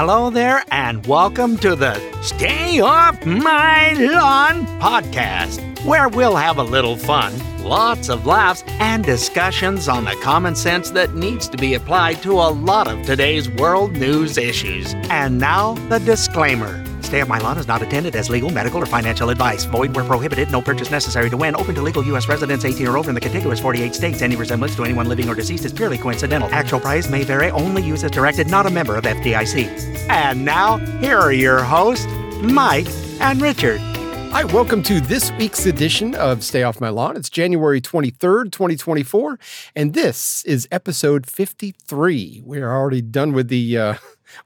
Hello there, and welcome to the Stay Off My Lawn podcast, where we'll have a little fun, lots of laughs, and discussions on the common sense that needs to be applied to a lot of today's world news issues. And now, the disclaimer. Stay Off My Lawn is not intended as legal, medical, or financial advice. Void where prohibited. No purchase necessary to win. Open to legal U.S. residents 18 or over in the contiguous 48 states. Any resemblance to anyone living or deceased is purely coincidental. Actual price may vary. Only use as directed. Not a member of FDIC. And now, here are your hosts, Mike and Richard. Hi, welcome to this week's edition of Stay Off My Lawn. It's January 23rd, 2024, and this is episode 53. We are already done with the uh,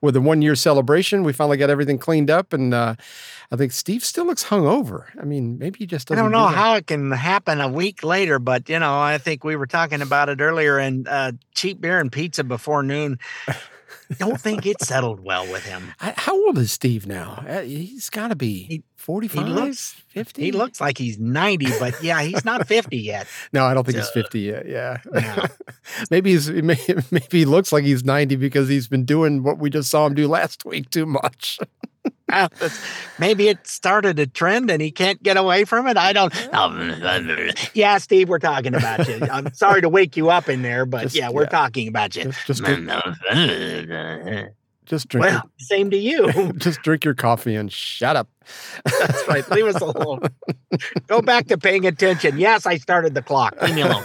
with the one year celebration. We finally got everything cleaned up, and uh, I think Steve still looks hungover. I mean, maybe he just I doesn't. don't know do how it can happen a week later, but you know, I think we were talking about it earlier. And uh, cheap beer and pizza before noon. Don't think it settled well with him. How old is Steve now? Uh, He's got to be He- 45, looks- 50. He looks like he's ninety, but yeah, he's not fifty yet. No, I don't think he's Uh, 50 yet. Yeah. No. maybe he's maybe he looks like he's 90 because he's been doing what we just saw him do last week too much. Maybe it started a trend and he can't get away from it. I don't. yeah, Steve, we're talking about you. I'm sorry to wake you up in there, but Just- yeah, we're yeah. talking about you. Just, just drink, just drink, well, same to you. your, just drink your coffee and shut up. That's right. Leave us alone. Go back to paying attention. Yes, I started the clock. Leave me alone.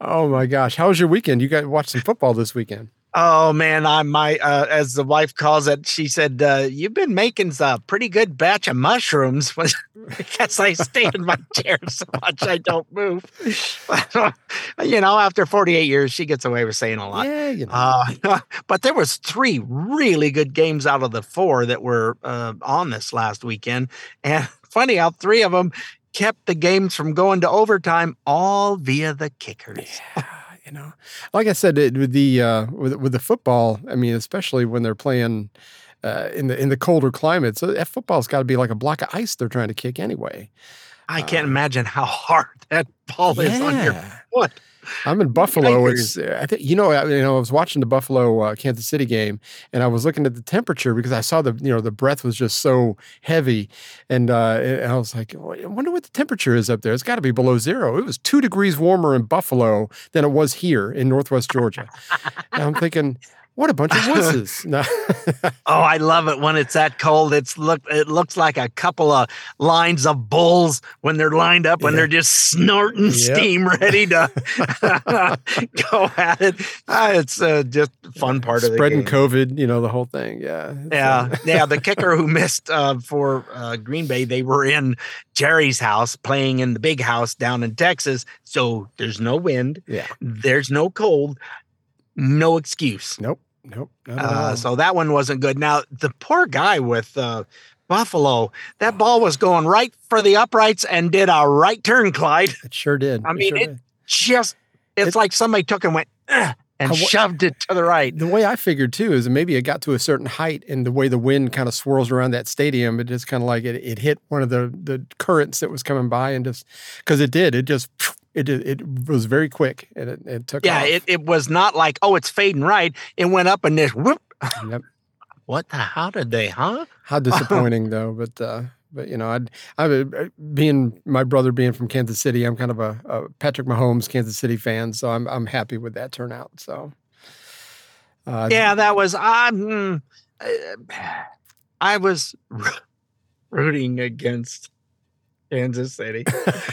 oh my gosh, how was your weekend? You guys watched some football this weekend. Oh man, I my uh, as the wife calls it, she said, uh, "You've been making a pretty good batch of mushrooms." because I stay in my chair so much, I don't move. you know, after 48 years, she gets away with saying a lot. Yeah, you know. Uh, but there was three really good games out of the four that were uh, on this last weekend, and funny how three of them kept the games from going to overtime, all via the kickers. yeah, you know, like I said, it, with the uh, with with the football, I mean, especially when they're playing uh, in the in the colder climates, so that football's got to be like a block of ice they're trying to kick anyway. I can't Uh, imagine how hard that ball is on your Yeah. foot. I'm in Buffalo. It's I think you know I, you know I was watching the Buffalo uh, Kansas City game and I was looking at the temperature because I saw the you know the breath was just so heavy and uh, and I was like "Well, I wonder what the temperature is up there. It's got to be below zero. It was two degrees warmer in Buffalo than it was here in Northwest Georgia. and I'm thinking, what a bunch of wusses. No. Oh, I love it when it's that cold. It's look it looks like a couple of lines of bulls when they're lined up and Yeah. they're just snorting Yep. steam ready to go at it. Ah, it's uh, just fun part of the spreading. COVID. You know the whole thing. Yeah. Yeah, uh, yeah. The kicker who missed uh, for uh, Green Bay, they were in Jerry's house playing in the big house down in Texas. So there's no wind, yeah. there's no cold, no excuse. Nope. Nope. Uh, so that one wasn't good. Now the poor guy with uh, Buffalo, that ball was going right for the uprights and did a right turn, Clyde. it sure did. I mean, sure it- Just it's It- like somebody took and went and I shoved it to the right. The way I figured too is maybe it got to a certain height, and the way the wind kind of swirls around that stadium, it just kind of like it, it hit one of the the currents that was coming by, and just because it did, it just it it was very quick, and it, it took Yeah, off. it, it was not like oh it's fading right. It went up and this whoop. Yep. What the? How did they? Huh? How disappointing though, but uh, but you know, I'd I being my brother being from Kansas City, I'm kind of a, a Patrick Mahomes Kansas City fan, so I'm I'm happy with that turnout. So. Uh, Yeah, that was I'm. I was rooting against Kansas City.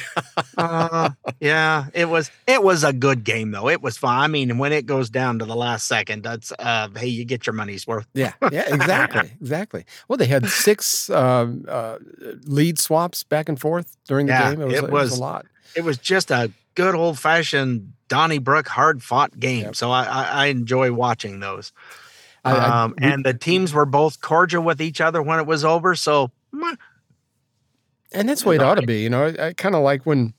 uh, yeah, it was it was a good game though. It was fun. I mean, when it goes down to the last second, that's uh, hey, you get your money's worth. Yeah, yeah, exactly, exactly. Well, they had six um, uh, lead swaps back and forth during the Yeah, game. It was, it it was a lot. It was just a good old fashioned Donnybrook hard fought game. Yep. So I, I, I enjoy watching those. I, I- um, we- and the teams were both cordial with each other when it was over. So and that's the way it ought to be. You know, I, I kind of like when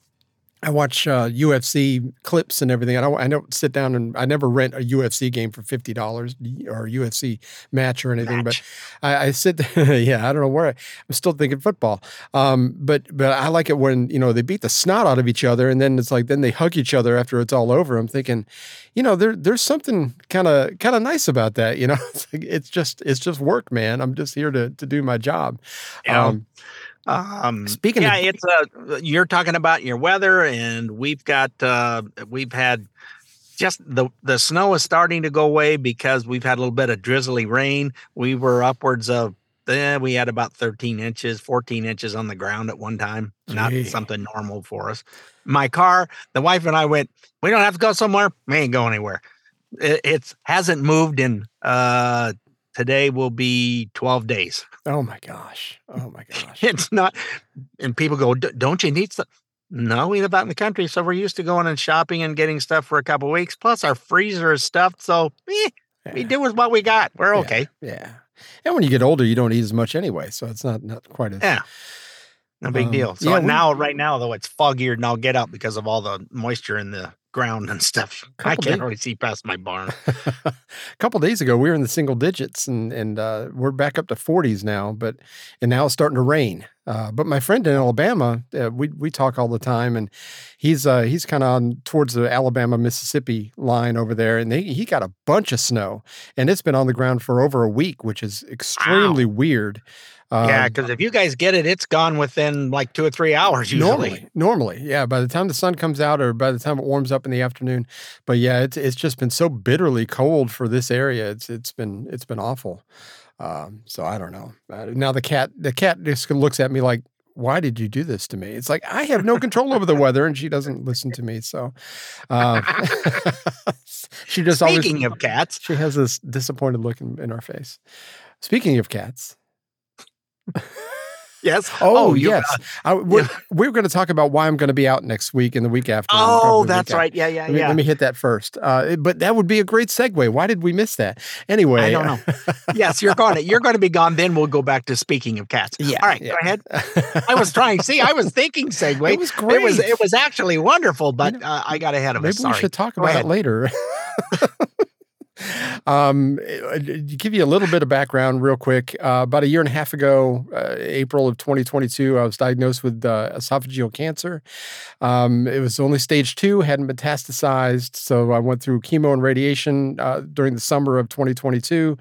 I watch uh, UFC clips and everything. I don't, I don't sit down and I never rent a UFC game for fifty dollars or a UFC match or anything. Match. But I, I sit there. yeah, I don't know where I, am still thinking football. Um, but but I like it when you know they beat the snot out of each other and then it's like then they hug each other after it's all over. I'm thinking, you know, there there's something kind of kind of nice about that. You know, it's, like, it's just it's just work, man. I'm just here to to do my job. Yeah. Um, um, Speaking, yeah, of- it's uh, you're talking about your weather, and we've got uh, we've had just the the snow is starting to go away because we've had a little bit of drizzly rain. We were upwards of then eh, we had about 13 inches, 14 inches on the ground at one time. Not something normal for us. My car, the wife and I went. We don't have to go somewhere. We ain't going anywhere. It it's hasn't moved in uh today will be 12 days. Oh my gosh. Oh my gosh. it's not, and people go, don't you need stuff? No, we live out in the country, so we're used to going and shopping and getting stuff for a couple weeks. Plus, our freezer is stuffed, so eh, yeah. we do with what we got. We're yeah. okay. Yeah, and when you get older, you don't eat as much anyway, so it's not not quite as yeah. No big um, deal. So yeah, now, we, right now, though, it's foggier and I'll get up because of all the moisture in the ground and stuff. I can't really see past my barn. a couple days ago, we were in the single digits, and and uh, we're back up to 40s now. But and now it's starting to rain. Uh, but my friend in Alabama, uh, we we talk all the time, and he's uh, he's kind of on towards the Alabama Mississippi line over there, and they, he got a bunch of snow, and it's been on the ground for over a week, which is extremely wow. weird. Um, yeah, because if you guys get it, it's gone within like two or three hours usually. Normally, normally, yeah. By the time the sun comes out, or by the time it warms up in the afternoon, but yeah, it's it's just been so bitterly cold for this area. It's it's been it's been awful. Um, so I don't know. Uh, now the cat the cat just looks at me like, why did you do this to me? It's like I have no control over the weather, and she doesn't listen to me. So, uh, she just speaking always, of cats, she has this disappointed look in, in our face. Speaking of cats, Yes. Oh, oh yes. I, we're, yeah. we're going to talk about why I'm going to be out next week and the week after. Oh, that's right. Yeah, yeah, let me, yeah. Let me hit that first. Uh, but that would be a great segue. Why did we miss that? Anyway, I don't know. yes, you're going. To, you're going to be gone. Then we'll go back to speaking of cats. Yeah. All right. Yeah. Go ahead. I was trying. See, I was thinking segue. It was great. It was. It was actually wonderful, but uh, I got ahead of maybe us. Maybe we should talk about it later. Um, to give you a little bit of background, real quick, uh, about a year and a half ago, uh, April of 2022, I was diagnosed with uh, esophageal cancer. Um, it was only stage two, hadn't metastasized, so I went through chemo and radiation uh, during the summer of 2022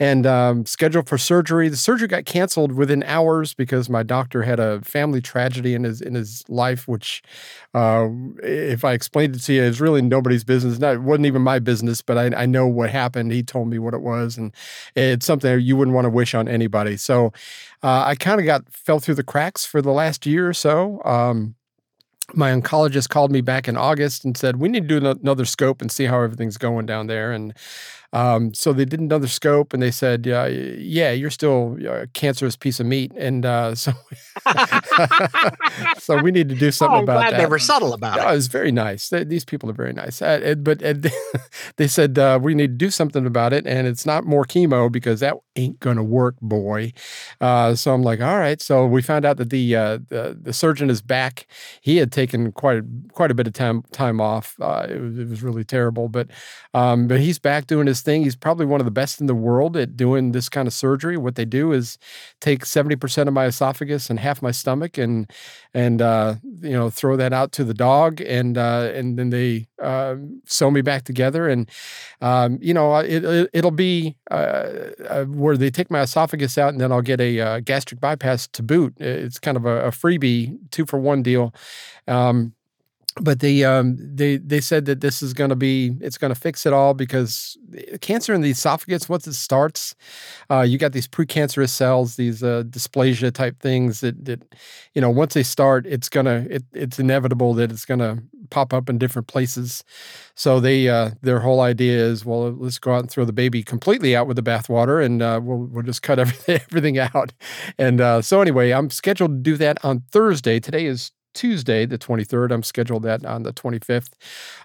and um, scheduled for surgery. The surgery got canceled within hours because my doctor had a family tragedy in his in his life, which, uh, if I explained it to you, is really nobody's business. Not, wasn't even my business, but I, I know what happened. He told me what it was, and it's something you wouldn't want to wish on anybody. So uh, I kind of got fell through the cracks for the last year or so. Um, my oncologist called me back in August and said, We need to do another scope and see how everything's going down there. And um, so they did another scope and they said, uh, "Yeah, you're still a cancerous piece of meat," and uh, so so we need to do something oh, about glad that. They were subtle about it. it was very nice. These people are very nice. Uh, but they said uh, we need to do something about it, and it's not more chemo because that ain't gonna work, boy. Uh, so I'm like, all right. So we found out that the uh, the, the, surgeon is back. He had taken quite a, quite a bit of time time off. Uh, it was, it was really terrible, but um, but he's back doing his thing. He's probably one of the best in the world at doing this kind of surgery. What they do is take 70% of my esophagus and half my stomach and and uh, you know throw that out to the dog and uh, and then they uh, sew me back together and um, you know it, it will be uh, uh, where they take my esophagus out and then I'll get a uh, gastric bypass to boot. It's kind of a, a freebie two for one deal. Um, but they um, they they said that this is going to be it's going to fix it all because cancer in the esophagus once it starts, uh, you got these precancerous cells, these uh, dysplasia type things that that you know once they start, it's gonna it, it's inevitable that it's gonna pop up in different places. So they uh, their whole idea is well let's go out and throw the baby completely out with the bathwater and uh, we'll we'll just cut everything everything out. And uh, so anyway, I'm scheduled to do that on Thursday. Today is Tuesday, the 23rd. I'm scheduled that on the 25th.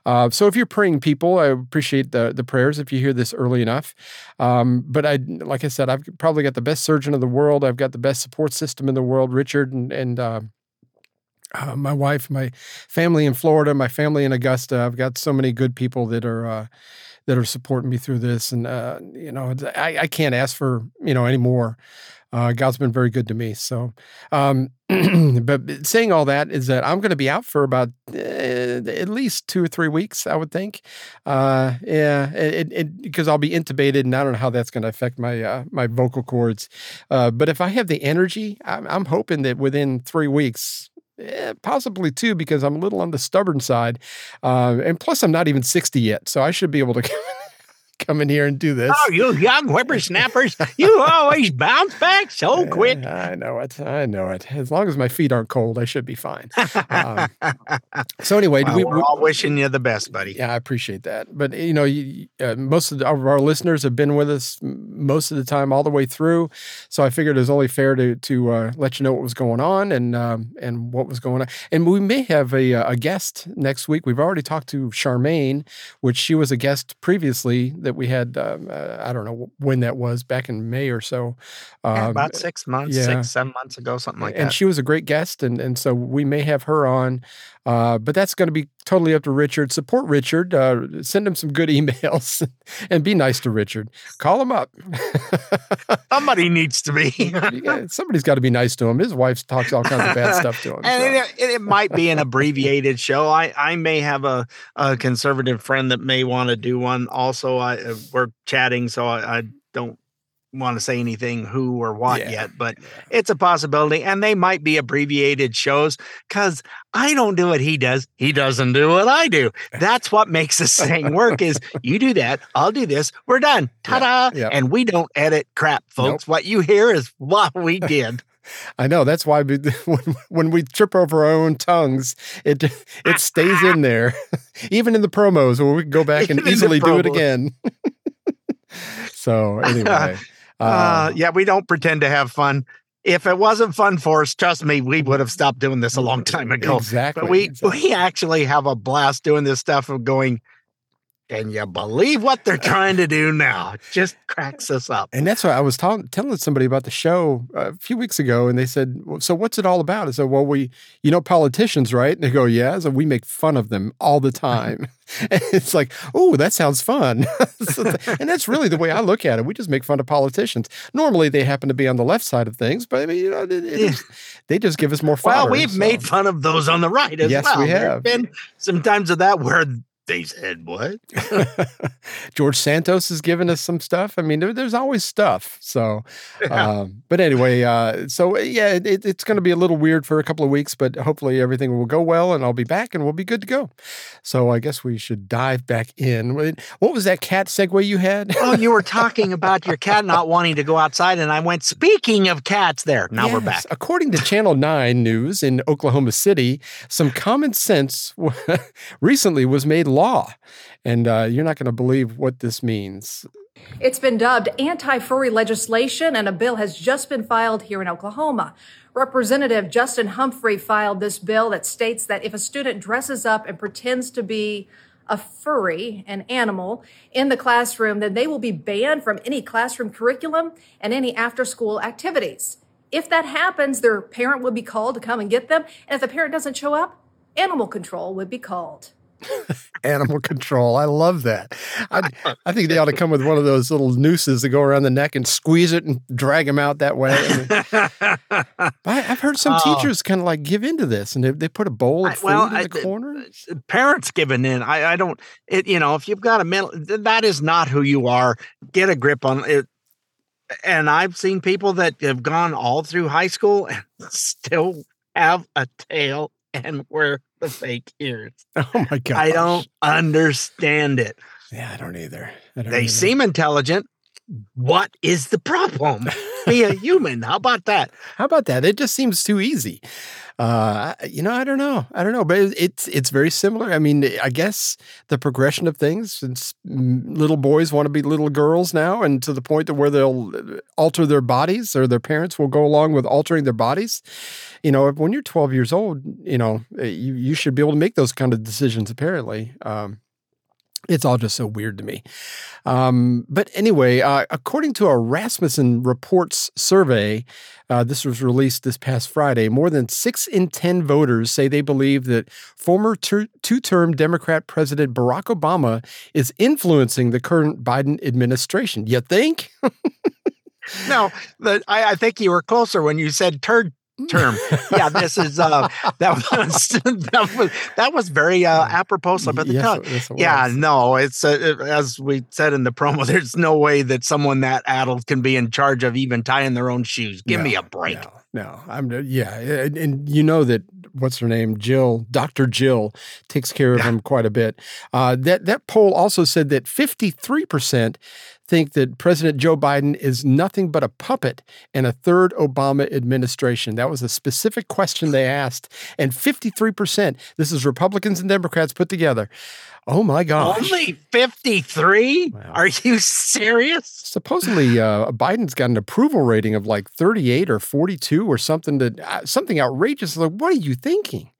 Uh, so if you're praying people, I appreciate the the prayers if you hear this early enough. Um, but I, like I said, I've probably got the best surgeon in the world. I've got the best support system in the world, Richard and and uh, uh, my wife, my family in Florida, my family in Augusta. I've got so many good people that are uh, that are supporting me through this, and uh, you know, I, I, can't ask for you know any more. Uh, God's been very good to me. So, um, but saying all that is that I'm going to be out for about uh, at least two or three weeks, I would think. Uh, yeah, because I'll be intubated, and I don't know how that's going to affect my uh, my vocal cords. Uh, but if I have the energy, I'm, I'm hoping that within three weeks, Eh, possibly two because I'm a little on the stubborn side, uh, and plus I'm not even sixty yet, so I should be able to come in here and do this. Oh, you young whippersnappers. you always bounce back so quick. I know it. I know it. As long as my feet aren't cold, I should be fine. Um, so anyway, well, we, are all wishing you the best, buddy. Yeah, I appreciate that. But you know, you, uh, most of, the, of, our listeners have been with us most of the time, all the way through. So I figured it was only fair to to uh, let you know what was going on and um, and what was going on. And we may have a, uh, a guest next week. We've already talked to Charmaine, which she was a guest previously that we had. Um, uh, I don't know when that was, back in May or so. Um, yeah, about six months, yeah. six seven months ago, something like and that. And she was a great guest, and and so we may have her on. Uh, but that's going to be totally up to Richard. Support Richard. Uh, send him some good emails and be nice to Richard. Call him up. Somebody needs to be. somebody's got to be nice to him. His wife talks all kinds of bad stuff to him. And so. it, it, might be an abbreviated show. I, I may have a, a conservative friend that may want to do one. Also, I uh, we're chatting, so I, I don't want to say anything who or what yeah. yet, but it's a possibility. And they might be abbreviated shows because I don't do what he does. He doesn't do what I do. That's what makes this thing work is you do that, I'll do this, we're done. Ta-da. Yeah. Yeah. And we don't edit crap, folks. Nope. What you hear is what we did. I know that's why we, when, when we trip over our own tongues, it it stays in there, even in the promos where we can go back and easily do it again. so anyway, uh, um, yeah, we don't pretend to have fun. If it wasn't fun for us, trust me, we would have stopped doing this a long time ago. Exactly. But we exactly. we actually have a blast doing this stuff of going, can you believe what they're trying to do now? It just cracks us up. And that's why I was ta- telling somebody about the show uh, a few weeks ago, and they said, "So what's it all about?" I said, "Well, we, you know, politicians, right?" And they go, "Yeah." So we make fun of them all the time. and it's like, "Oh, that sounds fun," and that's really the way I look at it. We just make fun of politicians. Normally, they happen to be on the left side of things, but I mean, you know, it, it yeah. they just give us more fun. Well, we've so. made fun of those on the right as yes, well. we have. There have been some times of that where they said what? George Santos has given us some stuff. I mean, there, there's always stuff. So, yeah. um, but anyway, uh, so yeah, it, it's going to be a little weird for a couple of weeks, but hopefully everything will go well, and I'll be back, and we'll be good to go. So I guess we should dive back in. What was that cat segue you had? oh, you were talking about your cat not wanting to go outside, and I went. Speaking of cats, there now yes. we're back. According to Channel Nine News in Oklahoma City, some common sense recently was made law. And uh, you're not going to believe what this means. It's been dubbed anti furry legislation, and a bill has just been filed here in Oklahoma. Representative Justin Humphrey filed this bill that states that if a student dresses up and pretends to be a furry, an animal, in the classroom, then they will be banned from any classroom curriculum and any after school activities. If that happens, their parent would be called to come and get them. And if the parent doesn't show up, animal control would be called. Animal control. I love that. I, I, think they ought to come with one of those little nooses that go around the neck and squeeze it and drag them out that way. I have heard some oh. teachers kind of like give into this and they, they put a bowl of food well, in the I, corner. Uh, parents giving in. I, I don't, it, you know, if you've got a mental, that is not who you are. Get a grip on it. And I've seen people that have gone all through high school and still have a tail and wear the fake ears. Oh my god! I don't understand it. Yeah, I don't either. I don't they either. seem intelligent. What is the problem? Be a human. How about that? How about that? It just seems too easy uh, you know, I don't know. I don't know, but it's it's very similar. I mean, I guess the progression of things since little boys want to be little girls now, and to the point to where they'll uh, alter their bodies, or their parents will go along with altering their bodies. You know, when you're 12 years old, you know, eh, you you should be able to make those kind of decisions. Apparently, um, it's all just so weird to me. Um, but anyway, uh, according to a Rasmussen Reports survey, uh, this was released this past Friday, more than six in 10 voters say they believe that former two term Democrat President Barack Obama is influencing the current Biden administration. You think? no, the, I, I, think you were closer when you said turd term. yeah, this is uh, that was that was that was very uh, apropos slip at the yes, tongue. Yes, yeah, no, it's uh, as we said in the promo. There's no way that someone that addled can be in charge of even tying their own shoes. Give no, me a break. No, no, I'm yeah, and, and, you know that what's her name, Jill, Doctor Jill, takes care of him quite a bit. Uh, that that poll also said that 53 percent think that President Joe Biden is nothing but a puppet in a third Obama administration? That was a specific question they asked. And 53%, this is Republicans and Democrats put together. Oh my gosh. Only 53? Wow. Are you serious? Supposedly, uh, Biden's got an approval rating of like 38 or 42 or something that uh, something outrageous. Like, what are you thinking?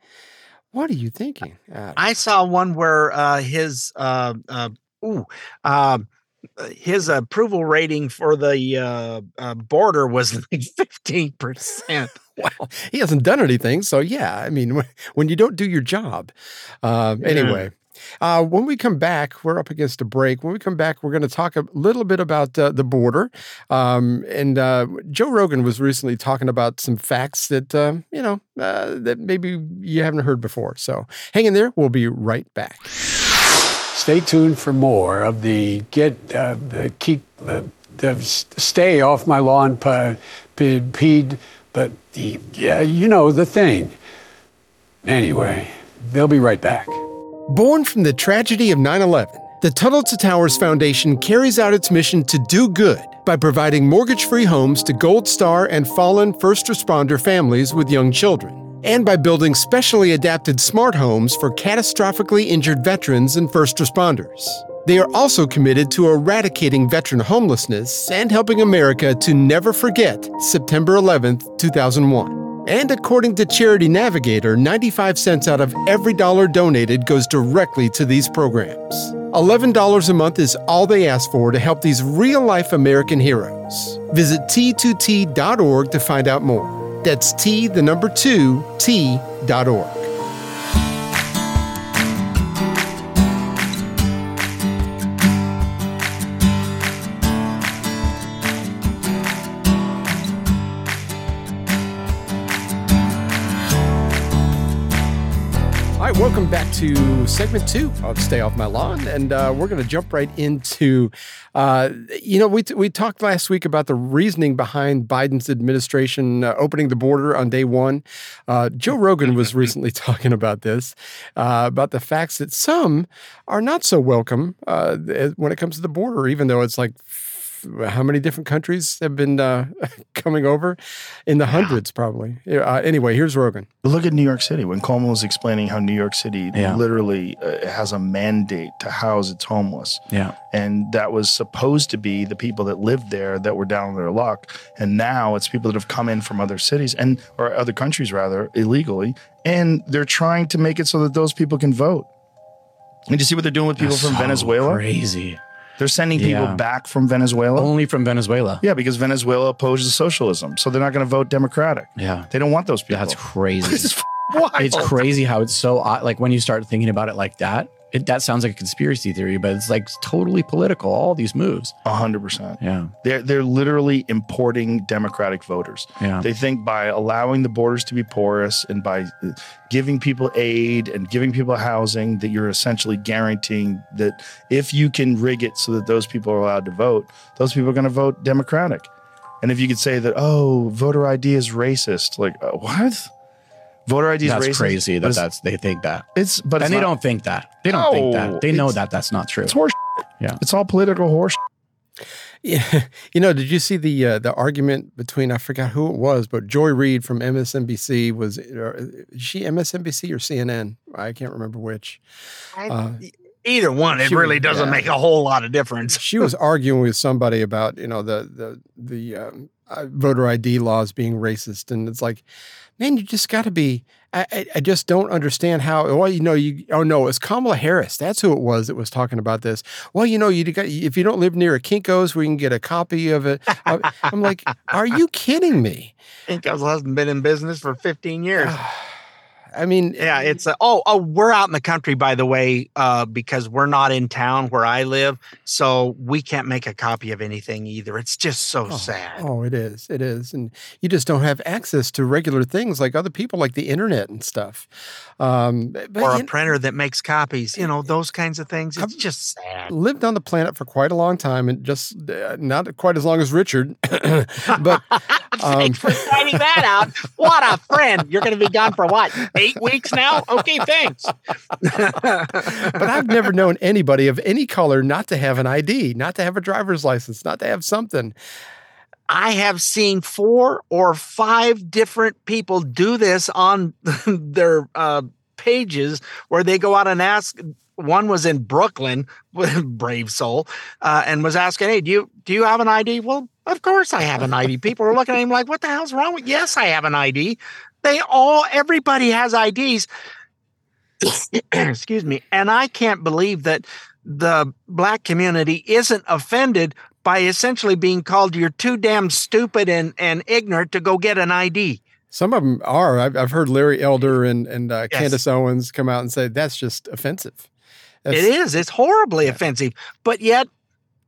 What are you thinking? Uh, I saw one where uh, his uh, uh, ooh, um, his approval rating for the uh, uh, border was like 15%. well, he hasn't done anything. So, yeah, I mean, when you don't do your job. Uh, anyway. Uh, when we come back, we're up against a break. When we come back, we're going to talk a little bit about uh, the border. Um, and uh, Joe Rogan was recently talking about some facts that, uh, you know, uh, that maybe you haven't heard before. So hang in there. We'll be right back. Stay tuned for more of the get uh, the keep uh, the stay off my lawn peed, but the, yeah, you know the thing. Anyway, they'll be right back. Born from the tragedy of 9 11, the Tunnel to Towers Foundation carries out its mission to do good by providing mortgage free homes to Gold Star and fallen first responder families with young children and by building specially adapted smart homes for catastrophically injured veterans and first responders. They are also committed to eradicating veteran homelessness and helping America to never forget September 11, 2001. And according to Charity Navigator, 95 cents out of every dollar donated goes directly to these programs. $11 a month is all they ask for to help these real life American heroes. Visit t2t.org to find out more. That's T, the number two, T.org. back to segment two of Stay Off My Lawn. And uh, we're going to jump right into, uh, you know, we, we talked last week about the reasoning behind Biden's administration uh, opening the border on day one. Uh, Joe Rogan was recently talking about this, uh, about the facts that some are not so welcome uh, when it comes to the border, even though it's like how many different countries have been uh, coming over? In the yeah. hundreds, probably. Uh, anyway, here's Rogan. Look at New York City. When Cuomo was explaining how New York City yeah. literally uh, has a mandate to house its homeless. Yeah. And that was supposed to be the people that lived there that were down on their luck. And now it's people that have come in from other cities and or other countries rather illegally. And they're trying to make it so that those people can vote. And you see what they're doing with people That's from so Venezuela? Crazy. They're sending people yeah. back from Venezuela. Only from Venezuela. Yeah, because Venezuela opposes socialism. So they're not going to vote Democratic. Yeah. They don't want those people. That's crazy. it's crazy how it's so like when you start thinking about it like that, it, that sounds like a conspiracy theory, but it's like totally political. All these moves, a hundred percent. Yeah, they're they're literally importing Democratic voters. Yeah, they think by allowing the borders to be porous and by giving people aid and giving people housing that you're essentially guaranteeing that if you can rig it so that those people are allowed to vote, those people are going to vote Democratic. And if you could say that, oh, voter ID is racist, like uh, what? Voter ID is that's racist. crazy that that's they think that. It's but it's and they not, don't think that. They don't no, think that. They know that that's not true. It's horse. Yeah, it's all political horse. Yeah, you know, did you see the uh, the argument between I forgot who it was, but Joy Reid from MSNBC was uh, she MSNBC or CNN? I can't remember which. Uh, either one, it really doesn't yeah. make a whole lot of difference. she was arguing with somebody about you know the the the um, uh, voter ID laws being racist, and it's like, man, you just got to be. I, I, just don't understand how. Well, you know, you oh no, it's Kamala Harris. That's who it was that was talking about this. Well, you know, you got if you don't live near a Kinko's, we can get a copy of it. I'm like, are you kidding me? Kinko's hasn't been in business for 15 years. Ah. I mean, yeah, it's a, oh oh we're out in the country by the way uh, because we're not in town where I live, so we can't make a copy of anything either. It's just so oh, sad. Oh, it is, it is, and you just don't have access to regular things like other people, like the internet and stuff, um, but, or a printer that makes copies. You know those kinds of things. It's I've just sad. Lived on the planet for quite a long time, and just uh, not quite as long as Richard, but. Thanks um, for finding that out. What a friend! You're going to be gone for what? eight weeks now? Okay, thanks. but I've never known anybody of any color not to have an ID, not to have a driver's license, not to have something. I have seen four or five different people do this on their uh, pages where they go out and ask. One was in Brooklyn, brave soul, uh, and was asking, "Hey, do you do you have an ID?" Well, of course I have an ID. People are looking at him like, "What the hell's wrong with?" Yes, I have an ID. They all, everybody has IDs. Excuse me. And I can't believe that the black community isn't offended by essentially being called you're too damn stupid and, and ignorant to go get an ID. Some of them are. I've, I've heard Larry Elder and, and uh, yes. Candace Owens come out and say that's just offensive. That's, it is. It's horribly yeah. offensive. But yet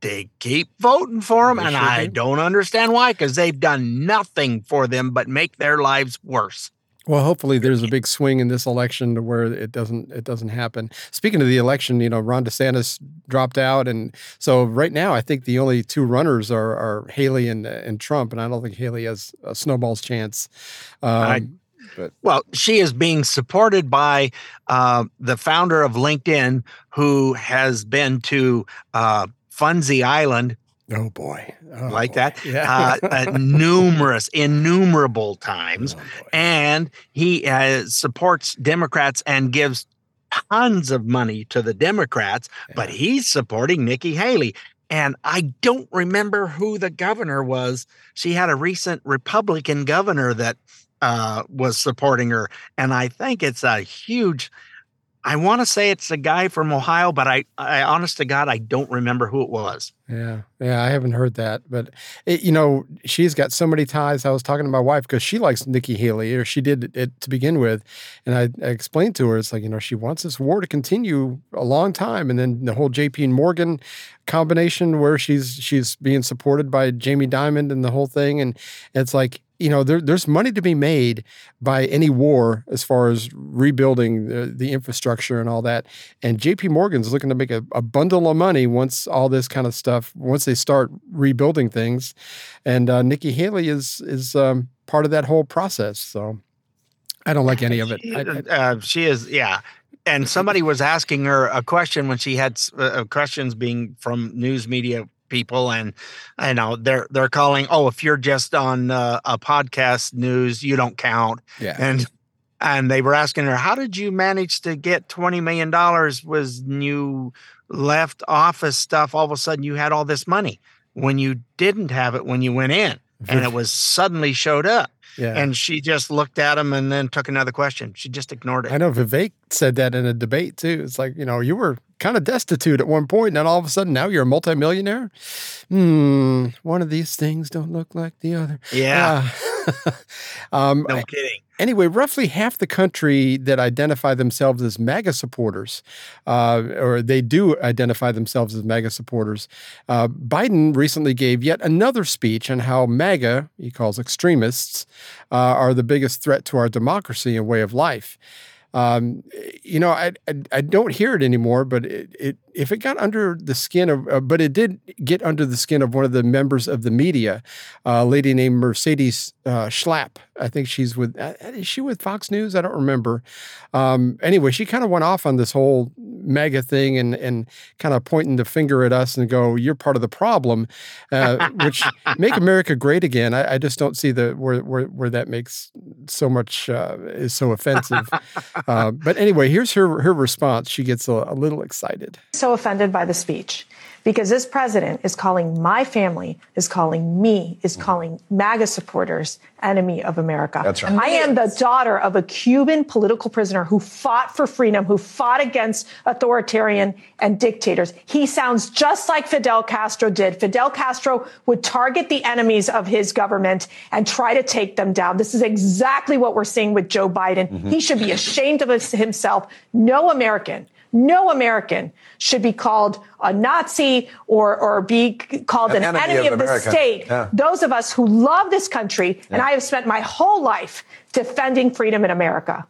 they keep voting for them, they and sure I do. don't understand why because they've done nothing for them but make their lives worse. Well, hopefully there's a big swing in this election to where it doesn't it doesn't happen. Speaking of the election, you know, Ron DeSantis dropped out, and so right now I think the only two runners are are Haley and and Trump, and I don't think Haley has a snowball's chance. Um, I, but. Well, she is being supported by uh, the founder of LinkedIn, who has been to uh, Funzy Island. Oh boy, oh like boy. that, yeah. uh, uh, numerous, innumerable times, oh and he uh, supports Democrats and gives tons of money to the Democrats, yeah. but he's supporting Nikki Haley. And I don't remember who the governor was. She had a recent Republican governor that uh, was supporting her, and I think it's a huge I want to say it's a guy from Ohio, but I, I, honest to God, I don't remember who it was. Yeah, yeah, I haven't heard that, but it, you know, she's got so many ties. I was talking to my wife because she likes Nikki Haley, or she did it to begin with, and I, I, explained to her, it's like you know, she wants this war to continue a long time, and then the whole J.P. and Morgan combination where she's she's being supported by Jamie Dimon and the whole thing, and it's like you know, there, there's money to be made by any war as far as rebuilding the, the infrastructure and all that. And JP Morgan's looking to make a, a, bundle of money once all this kind of stuff, once they start rebuilding things. And uh, Nikki Haley is is um, part of that whole process. So I don't like any of it. I, I, uh, she is, yeah. And somebody was asking her a question when she had uh, questions being from news media people and I know they're they're calling oh if you're just on uh, a podcast news you don't count yeah and and they were asking her how did you manage to get 20 million dollars was you left office stuff all of a sudden you had all this money when you didn't have it when you went in and it was suddenly showed up yeah. And she just looked at him and then took another question. She just ignored it. I know Vivek said that in a debate too. It's like, you know, you were kind of destitute at one point, and then all of a sudden now you're a multimillionaire. Hmm, one of these things don't look like the other. Yeah. Uh, um, no kidding. Anyway, roughly half the country that identify themselves as MAGA supporters, uh, or they do identify themselves as MAGA supporters. Uh, Biden recently gave yet another speech on how MAGA, he calls extremists, uh, are the biggest threat to our democracy and way of life. Um, you know, I, I, I don't hear it anymore, but it, it if it got under the skin of, uh, but it did get under the skin of one of the members of the media, uh, a lady named Mercedes uh, Schlapp. I think she's with, uh, is she with Fox News? I don't remember. Um, anyway, she kind of went off on this whole MAGA thing and and kind of pointing the finger at us and go, "You're part of the problem," uh, which make America great again. I, I, just don't see the where where, where that makes so much uh, is so offensive. Uh, but anyway, here's her her response. She gets a, a little excited. So so offended by the speech because this president is calling my family, is calling me, is calling MAGA supporters enemy of America. That's right. I am the daughter of a Cuban political prisoner who fought for freedom, who fought against authoritarian and dictators. He sounds just like Fidel Castro did. Fidel Castro would target the enemies of his government and try to take them down. This is exactly what we're seeing with Joe Biden. Mm-hmm. He should be ashamed of himself. No American no American should be called a Nazi or, or be called an, an enemy, enemy, of, of the state. Yeah. Those of us who love this country, yeah. and I have spent my whole life defending freedom in America.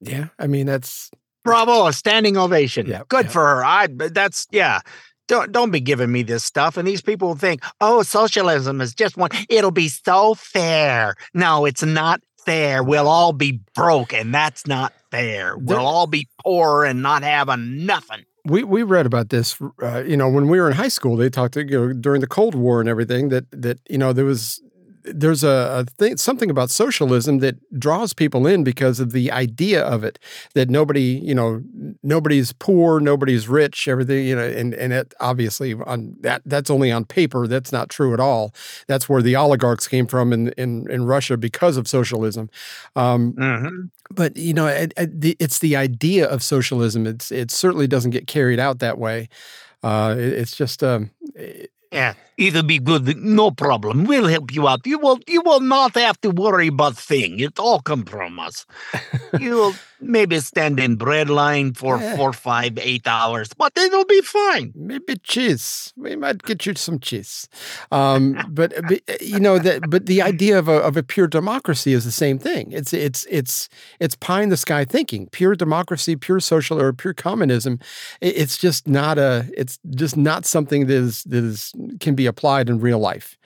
Yeah, I mean that's bravo, a standing ovation. Yeah, Good yeah. for her. I that's yeah. Don't don't be giving me this stuff. And these people think, oh, socialism is just one. It'll be so fair. No, it's not fair. We'll all be broke, and that's not fair. We'll all be poor and not having nothing. We we read about this, uh, you know, when we were in high school. They talked, you know, during the Cold War and everything that that you know there was there's a, a thing, something about socialism that draws people in because of the idea of it. That nobody, you know, nobody's poor, nobody's rich, everything, you know, and and it obviously on that that's only on paper. That's not true at all. That's where the oligarchs came from in in, in Russia because of socialism. Um, mm-hmm. But you know, it, it, it's the idea of socialism. It's it certainly doesn't get carried out that way. Uh, it, it's just um, yeah, it'll be good. No problem. We'll help you out. You will. You will not have to worry about thing. It all come from us. You'll maybe stand in bread line for yeah. four, five, eight hours, but it'll be fine. Maybe cheese. We might get you some cheese. Um, but, uh, but, uh, you know that. But the idea of a of a pure democracy is the same thing. It's it's it's it's pie in the sky thinking. Pure democracy, pure social or pure communism. It's just not a. It's just not something that is that is can be applied in real life.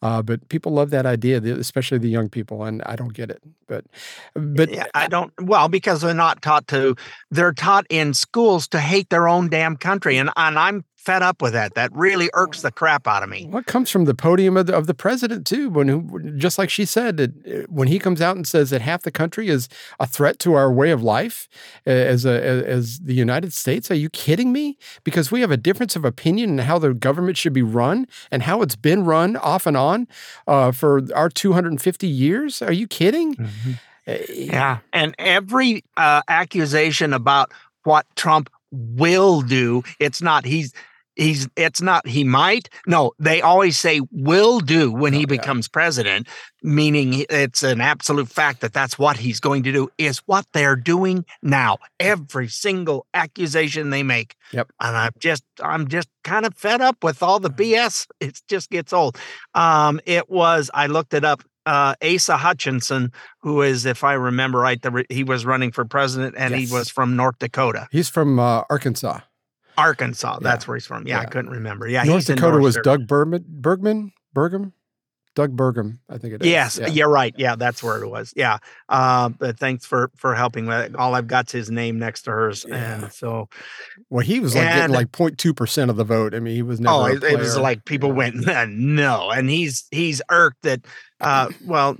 Uh, but people love that idea, especially the young people, and I don't get it. But, but yeah, I don't. Well, because they're not taught to. They're taught in schools to hate their own damn country, and and I'm fed up with that. That really irks the crap out of me. What comes from the podium of the, of the president too? When who, just like she said, it, when he comes out and says that half the country is a threat to our way of life as a as the United States, are you kidding me? Because we have a difference of opinion in how the government should be run and how it's been run off and on uh, for our 250 years. Are you kidding? Mm-hmm. Uh, yeah, and every uh, accusation about what Trump will do. It's not he's he's it's not he might no they always say will do when he oh, becomes president meaning it's an absolute fact that that's what he's going to do is what they're doing now. Every single accusation they make. Yep. And i'm just i'm just kind of fed up with all the bs it just gets old. Um it was i looked it up uh, Asa Hutchinson, who is, if I remember right, the, he was running for president and yes. he was from North Dakota. He's from uh, Arkansas. Arkansas. That's where he's from. Yeah, yeah, I couldn't remember. Yeah, North Dakota North was Doug Bergman. Bergman. Bergman. Doug Burgum, I think it is. Yes, yeah. you're right. Yeah, that's where it was. Yeah. Uh, but thanks for for helping with it. All I've got's his name next to hers, yeah. and so. Well, he was like and, getting like 0.2 percent of the vote. I mean, he was never. Oh, it, it, was like people went no, and he's he's irked that. Uh, well,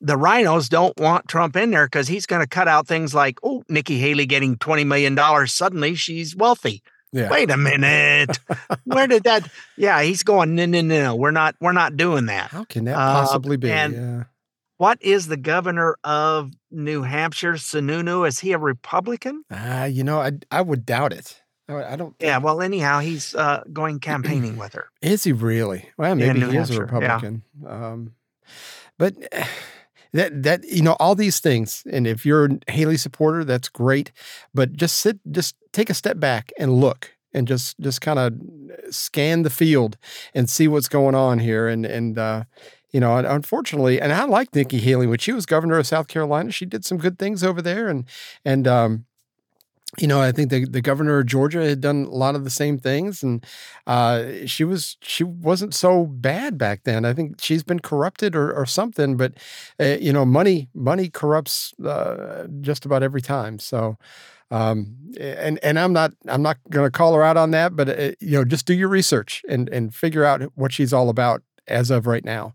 the RINOs don't want Trump in there because he's going to cut out things like, oh, Nikki Haley getting $20 million. Suddenly she's wealthy. Yeah. Wait a minute. Where did that? Yeah, he's going. No, no, no. We're not. We're not doing that. How can that possibly uh, be? Yeah. what is the governor of New Hampshire, Sununu? Is he a Republican? Uh, you know, I I would doubt it. I don't. Yeah. Well, anyhow, he's uh, going campaigning with her. Is he really? Well, maybe he Hampshire. is a Republican. Yeah. Um, but that that you know all these things and if you're a haley supporter that's great but just sit just take a step back and look and just just kind of scan the field and see what's going on here and and uh you know unfortunately and i like nikki haley when she was governor of south carolina she did some good things over there and and um you know, I think the, the governor of Georgia had done a lot of the same things, and uh, she was she wasn't so bad back then. I think she's been corrupted or, or something, but uh, you know, money money corrupts uh, just about every time. So, um, and and I'm not I'm not going to call her out on that, but uh, you know, just do your research and and figure out what she's all about as of right now.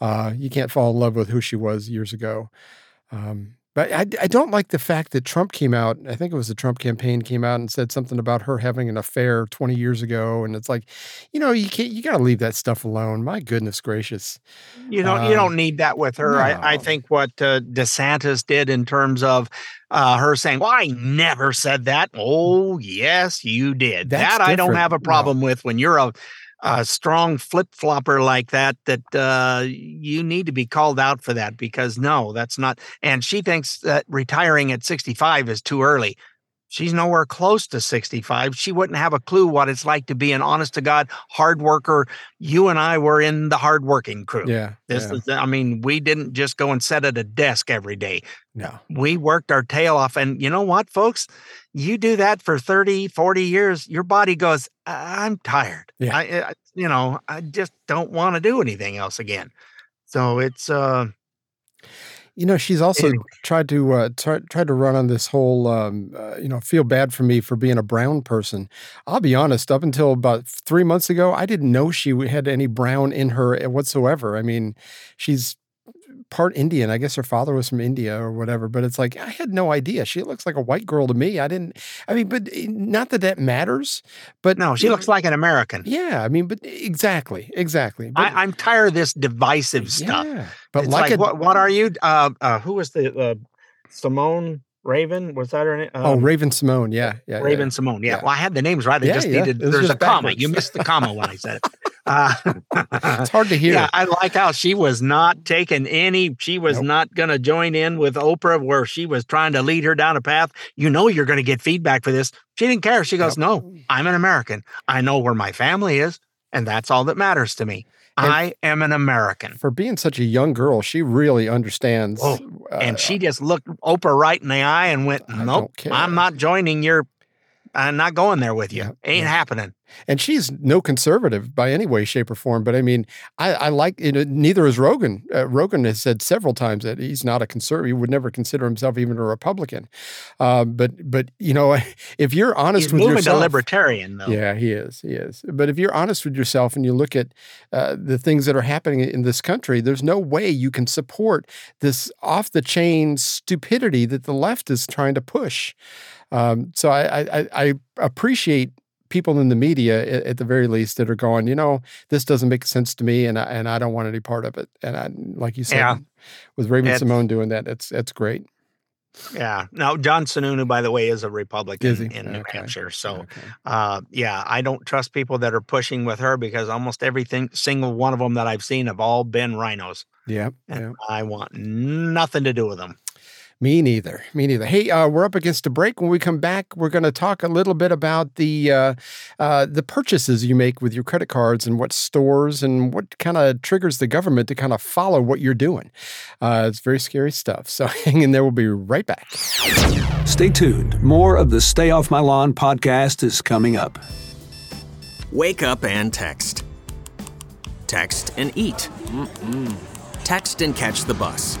Uh, you can't fall in love with who she was years ago. Um, But I, I don't like the fact that Trump came out. I think it was the Trump campaign came out and said something about her having an affair 20 years ago, and it's like, you know, you can't. You got to leave that stuff alone. My goodness gracious. You don't. you Um, don't need that with her. I, I think what uh, DeSantis did in terms of uh, her saying, "Well, I never said that." Oh, yes, you did. That's that I don't have a No. problem with when you're a, a strong flip flopper like that. That uh, you need to be called out for that because no, that's not. And she thinks that retiring at 65 is too early. She's nowhere close to 65. She wouldn't have a clue what it's like to be an honest to God hard worker. You and I were in the hard working crew. Yeah. This yeah, is, I mean, we didn't just go and sit at a desk every day. no. We worked our tail off. And you know what, folks? You do that for 30, 40 years, your body goes, I'm tired. Yeah. I, I you know, I just don't want to do anything else again. So it's, uh, You know, she's also Anyway. tried to uh, try, tried to run on this whole, um, uh, you know, feel bad for me for being a brown person. I'll be honest. Up until about three months ago, I didn't know she had any brown in her whatsoever. I mean, she's part Indian. I guess her father was from India or whatever. But it's like I had no idea. She looks like a white girl to me. I didn't. I mean, but eh, not that that matters. But no, she looks like an American. Yeah, I mean, but exactly, exactly. But, I, I'm tired of this divisive stuff. Yeah, but it's like, like, a, what, what are you? Uh, uh, who was the, uh, Simone Raven? Was that her name? oh, Um, Raven-Symoné. Yeah, yeah, yeah. Raven-Symoné. Yeah. Yeah. Well, I had the names right. I Yeah, just yeah. needed, there's a just comma. You missed the comma when I said it. Uh, It's hard to hear. yeah, I like how she was not taking any, she was Nope. not going to join in with Oprah where she was trying to lead her down a path. You know, you're going to get feedback for this. She didn't care. She goes, No, I'm an American. I know where my family is, and that's all that matters to me. And- I am an American. For being such a young girl, she really understands. Oh, uh, and she just looked Oprah right in the eye and went, "Nope, I'm not joining your, I'm not going there with you. Yeah, Ain't yeah. happening. And she's no conservative by any way, shape, or form. But I mean, I, I like you know, neither is Rogan. Uh, Rogan has said several times that he's not a conservative. He would never consider himself even a Republican. Uh, but but you know, if you're honest He's with yourself, to libertarian, though. Yeah, he is. He is. But if you're honest with yourself and you look at uh, the things that are happening in this country, there's no way you can support this off the chain stupidity that the left is trying to push. Um, so I, I- I appreciate people in the media at, at the very least that are going, you know, this doesn't make sense to me, and I, and I don't want any part of it. And I, like you said, Yeah. with Raven It's- Simone doing that, it's that's great. Yeah. Now, John Sununu, by the way, is a Republican Is in New Okay. Hampshire. So, Okay. uh, yeah, I don't trust people that are pushing with her because almost everything, single one of them that I've seen have all been RINOs. Yeah, And yeah. I want nothing to do with them. Me neither. Me neither. Hey, uh, we're up against a break. When we come back, we're going to talk a little bit about the uh, uh, the purchases you make with your credit cards and what stores and what kind of triggers the government to kind of follow what you're doing. Uh, it's very scary stuff. So hang in there. We'll be right back. Stay tuned. More of the Stay Off My Lawn podcast is coming up. Wake up and text. Text and eat. Text and catch the bus.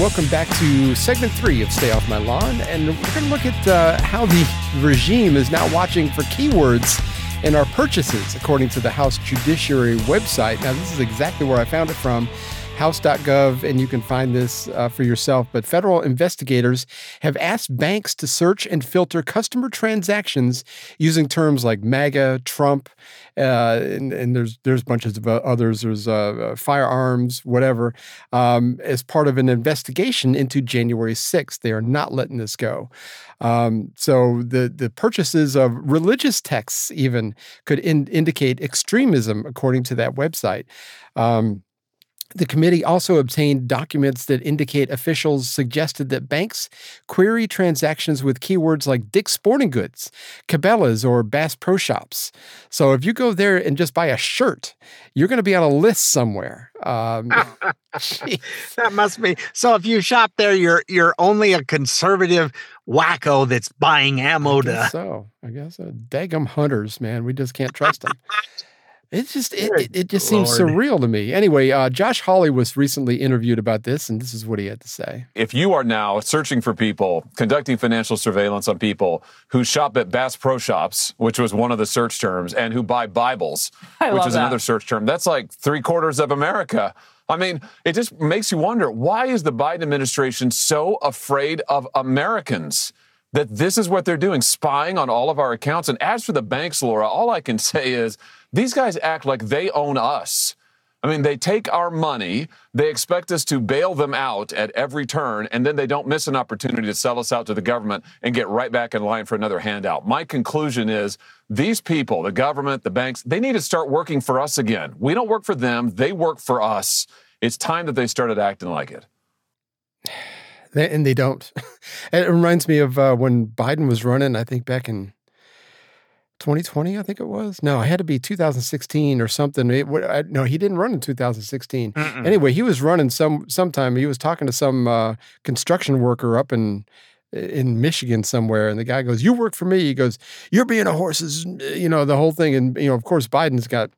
Welcome back to segment three of Stay Off My Lawn. And we're going to look at uh, how the regime is now watching for keywords in our purchases, according to the House Judiciary website. Now, this is exactly where I found it from house.gov, and you can find this uh, for yourself. But federal investigators have asked banks to search and filter customer transactions using terms like MAGA, Trump, uh, and, and, there's there's bunches of others. There's uh, uh, firearms, whatever, um, as part of an investigation into January 6th. They are not letting this go. Um, so the the purchases of religious texts even could in, indicate extremism, according to that website. Um, the committee also obtained documents that indicate officials suggested that banks query transactions with keywords like Dick's Sporting Goods, Cabela's, or Bass Pro Shops. So if you go there and just buy a shirt, you're going to be on a list somewhere. Um, that must be so. If you shop there, you're you're only a conservative wacko that's buying ammo to. So I guess so. Daggum hunters, man, we just can't trust them. It's just it, it, it, just Lord. seems surreal to me. Anyway, uh, Josh Hawley was recently interviewed about this, and this is what he had to say. If you are now searching for people, conducting financial surveillance on people who shop at Bass Pro Shops, which was one of the search terms, and who buy Bibles, I which is that. another search term, that's like three quarters of America. I mean, it just makes you wonder why is the Biden administration so afraid of Americans? That this is what they're doing, spying on all of our accounts. And as for the banks, Laura, all I can say is these guys act like they own us. I mean, they take our money, they expect us to bail them out at every turn, and then they don't miss an opportunity to sell us out to the government and get right back in line for another handout. My conclusion is these people, the government, the banks, they need to start working for us again. We don't work for them, they work for us. It's time that they started acting like it. And they don't. It reminds me of uh, when Biden was running, I think back in 2020, I think it was. No, it had to be 2016 or something. It, I, no, he didn't run in 2016. Mm-mm. Anyway, he was running some sometime. He was talking to some uh, construction worker up in in Michigan somewhere, and the guy goes, "You work for me." He goes, "You're being a horse's," you know, the whole thing. And you know, of course, Biden's got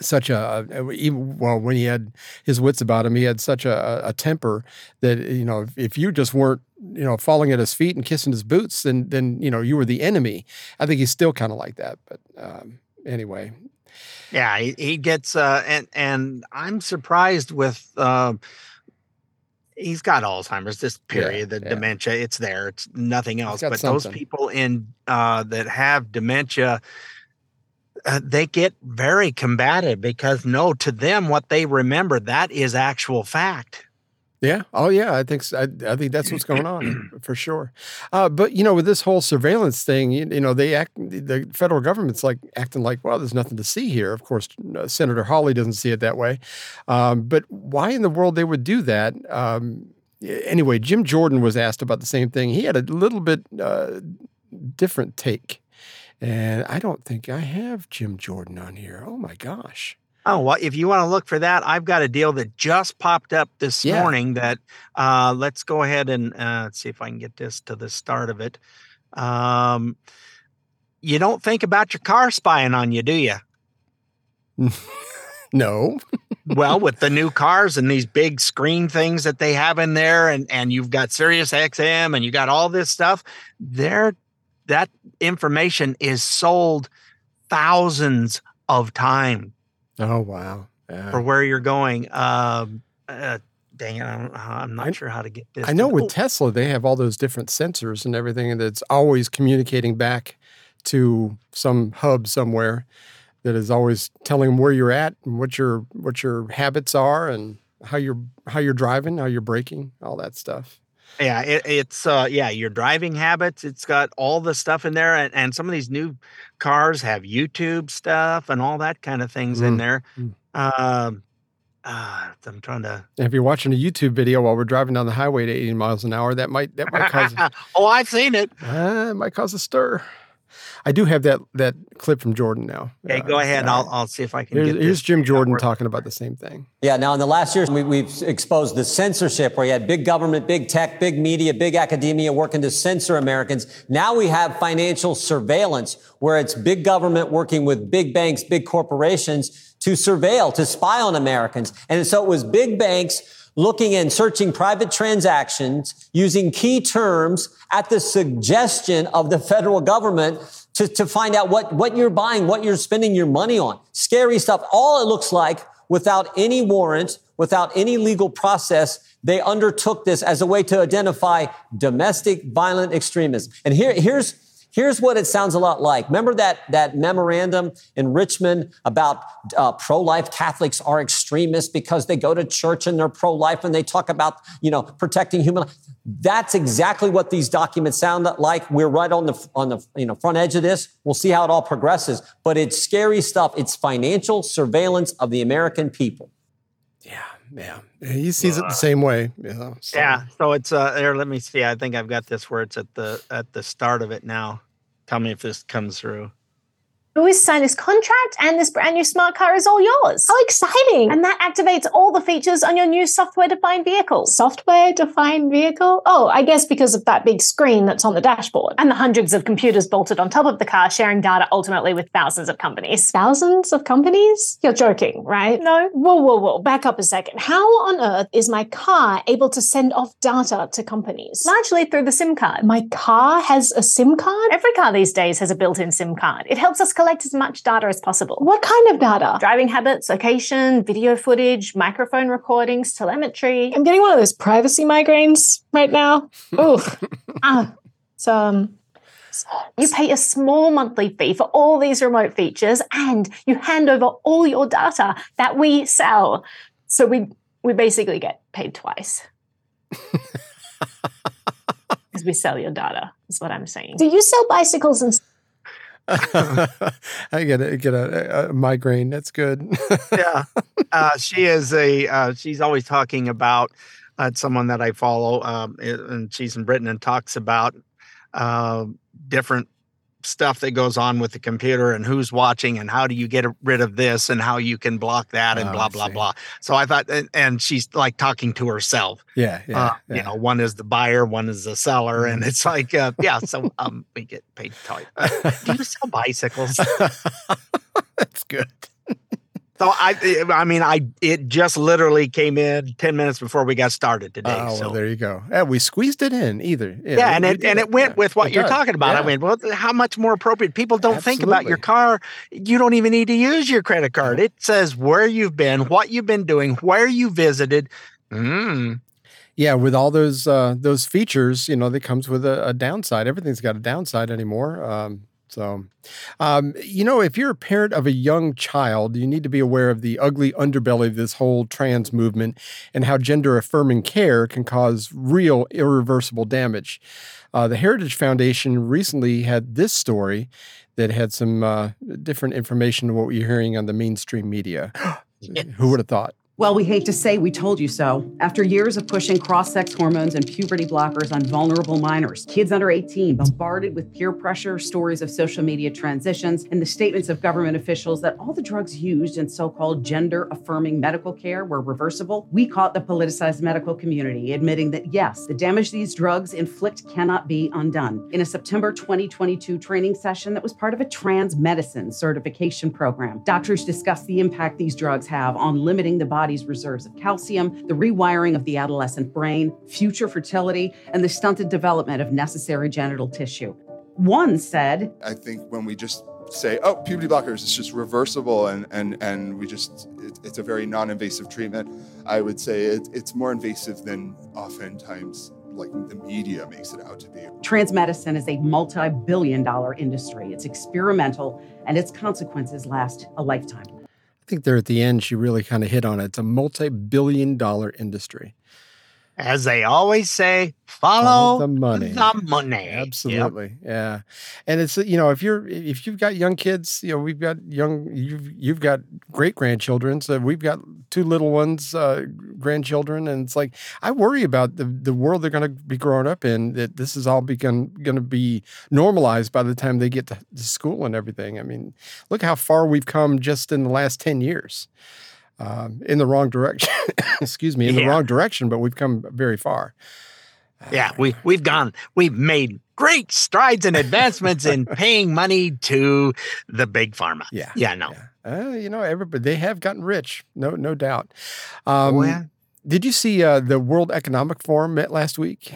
such a, even well when he had his wits about him he had such a, a temper that you know if, if, you just weren't you know falling at his feet and kissing his boots then then you know you were the enemy i think he's still kind of like that but um, anyway yeah he, he gets uh and and i'm surprised with uh, he's got alzheimer's this period yeah, the yeah. dementia it's there it's nothing else but something. those people in uh that have dementia uh, they get very combative because no, to them, what they remember that is actual fact. Yeah. Oh, yeah. I think I, I think that's what's going on for sure. Uh, but you know, with this whole surveillance thing, you, you, know, they act. The federal government's like acting like, well, there's nothing to see here. Of course, uh, Senator Hawley doesn't see it that way. Um, but why in the world they would do that? Um, anyway, Jim Jordan was asked about the same thing. He had a little bit uh, different take. And I don't think I have Jim Jordan on here. Oh my gosh. Oh, well, if you want to look for that, I've got a deal that just popped up this yeah. morning that uh, let's go ahead and uh, let's see if I can get this to the start of it. Um, you don't think about your car spying on you, do you? no. well, with the new cars and these big screen things that they have in there, and, and you've got Sirius XM and you got all this stuff, they're that information is sold thousands of times. Oh wow! Yeah. For where you're going. Um, uh, dang it, I'm, I'm not I, sure how to get this. I know with oh. Tesla, they have all those different sensors and everything, it's always communicating back to some hub somewhere that is always telling them where you're at and what your what your habits are and how you're how you're driving, how you're braking, all that stuff. Yeah, it, it's uh yeah, your driving habits, it's got all the stuff in there and, and some of these new cars have YouTube stuff and all that kind of things mm. in there. Mm. Um uh, I'm trying to. If you're watching a YouTube video while we're driving down the highway at 80 miles an hour, that might that might cause. oh, I've seen it. Uh, it might cause a stir. I do have that that clip from Jordan now. Okay, uh, go ahead. Uh, I'll, I'll see if I can. Here's, here's Jim Jordan talking about the same thing. Yeah. Now, in the last years, we, we've exposed the censorship where you had big government, big tech, big media, big academia working to censor Americans. Now we have financial surveillance where it's big government working with big banks, big corporations to surveil, to spy on Americans. And so it was big banks looking and searching private transactions using key terms at the suggestion of the federal government to, to find out what, what you're buying, what you're spending your money on. Scary stuff. All it looks like without any warrant, without any legal process. They undertook this as a way to identify domestic violent extremism. And here, here's, Here's what it sounds a lot like. Remember that, that memorandum in Richmond about uh, pro-life Catholics are extremists because they go to church and they're pro-life and they talk about, you know, protecting human life. That's exactly what these documents sound like. We're right on the, on the, you know, front edge of this. We'll see how it all progresses, but it's scary stuff. It's financial surveillance of the American people. Yeah. Yeah. He sees it the same way. Yeah. So. Yeah. So it's uh there, let me see. I think I've got this where it's at the at the start of it now. Tell me if this comes through. Lewis signed this contract and this brand new smart car is all yours. How exciting! And that activates all the features on your new software defined vehicle. Software defined vehicle? Oh, I guess because of that big screen that's on the dashboard. And the hundreds of computers bolted on top of the car sharing data ultimately with thousands of companies. Thousands of companies? You're joking, right? No? Whoa, whoa, whoa. Back up a second. How on earth is my car able to send off data to companies? Largely through the SIM card. My car has a SIM card? Every car these days has a built in SIM card. It helps us collect as much data as possible. What kind of data? Driving habits, location, video footage, microphone recordings, telemetry. I'm getting one of those privacy migraines right now. Oof. ah, so, um, you pay a small monthly fee for all these remote features and you hand over all your data that we sell. So we we basically get paid twice. Because we sell your data, is what I'm saying. Do you sell bicycles and I get a, get a, a migraine. That's good. yeah, uh, she is a. Uh, she's always talking about uh, someone that I follow, um, and she's in Britain and talks about uh, different stuff that goes on with the computer and who's watching and how do you get rid of this and how you can block that and oh, blah blah blah. So I thought, and, and, she's like talking to herself. Yeah, yeah, uh, yeah, You know, one is the buyer, one is the seller, and mm-hmm. it's like, uh, yeah. So um, we get paid to talk. Uh, do you sell bicycles? That's good. So I, I mean, I it just literally came in ten minutes before we got started today. Oh, so well, there you go. Yeah, we squeezed it in either. Yeah, yeah and it and it went yeah, with what you're does. talking about. Yeah. I mean, well, how much more appropriate? People don't Absolutely. think about your car. You don't even need to use your credit card. It says where you've been, what you've been doing, where you visited. Mm. Yeah, with all those uh, those features, you know, that comes with a, a downside. Everything's got a downside anymore. Um, so, um, you know, if you're a parent of a young child, you need to be aware of the ugly underbelly of this whole trans movement and how gender affirming care can cause real irreversible damage. Uh, the Heritage Foundation recently had this story that had some uh, different information than what we're hearing on the mainstream media. Who would have thought? Well, we hate to say we told you so. After years of pushing cross sex hormones and puberty blockers on vulnerable minors, kids under 18 bombarded with peer pressure, stories of social media transitions, and the statements of government officials that all the drugs used in so called gender affirming medical care were reversible, we caught the politicized medical community admitting that yes, the damage these drugs inflict cannot be undone. In a September 2022 training session that was part of a trans medicine certification program, doctors discussed the impact these drugs have on limiting the body body's reserves of calcium, the rewiring of the adolescent brain, future fertility, and the stunted development of necessary genital tissue. One said, I think when we just say, oh, puberty blockers, it's just reversible and, and, and we just, it, it's a very non invasive treatment, I would say it, it's more invasive than oftentimes like the media makes it out to be. Trans medicine is a multi billion dollar industry. It's experimental and its consequences last a lifetime think there at the end, she really kind of hit on it. It's a multi billion dollar industry. As they always say, follow the money. The money. Absolutely. Yep. Yeah. And it's you know, if you're if you've got young kids, you know, we've got young you've you've got great grandchildren. So we've got two little ones, uh, grandchildren, and it's like I worry about the the world they're gonna be growing up in, that this is all become gonna be normalized by the time they get to, to school and everything. I mean, look how far we've come just in the last 10 years. Um, in the wrong direction. Excuse me, in yeah. the wrong direction, but we've come very far. Yeah, we we've gone. We've made great strides and advancements in paying money to the big pharma. Yeah, yeah, no. Yeah. Uh, you know, everybody they have gotten rich, no, no doubt. Um, oh, yeah. Did you see uh, the World Economic Forum met last week?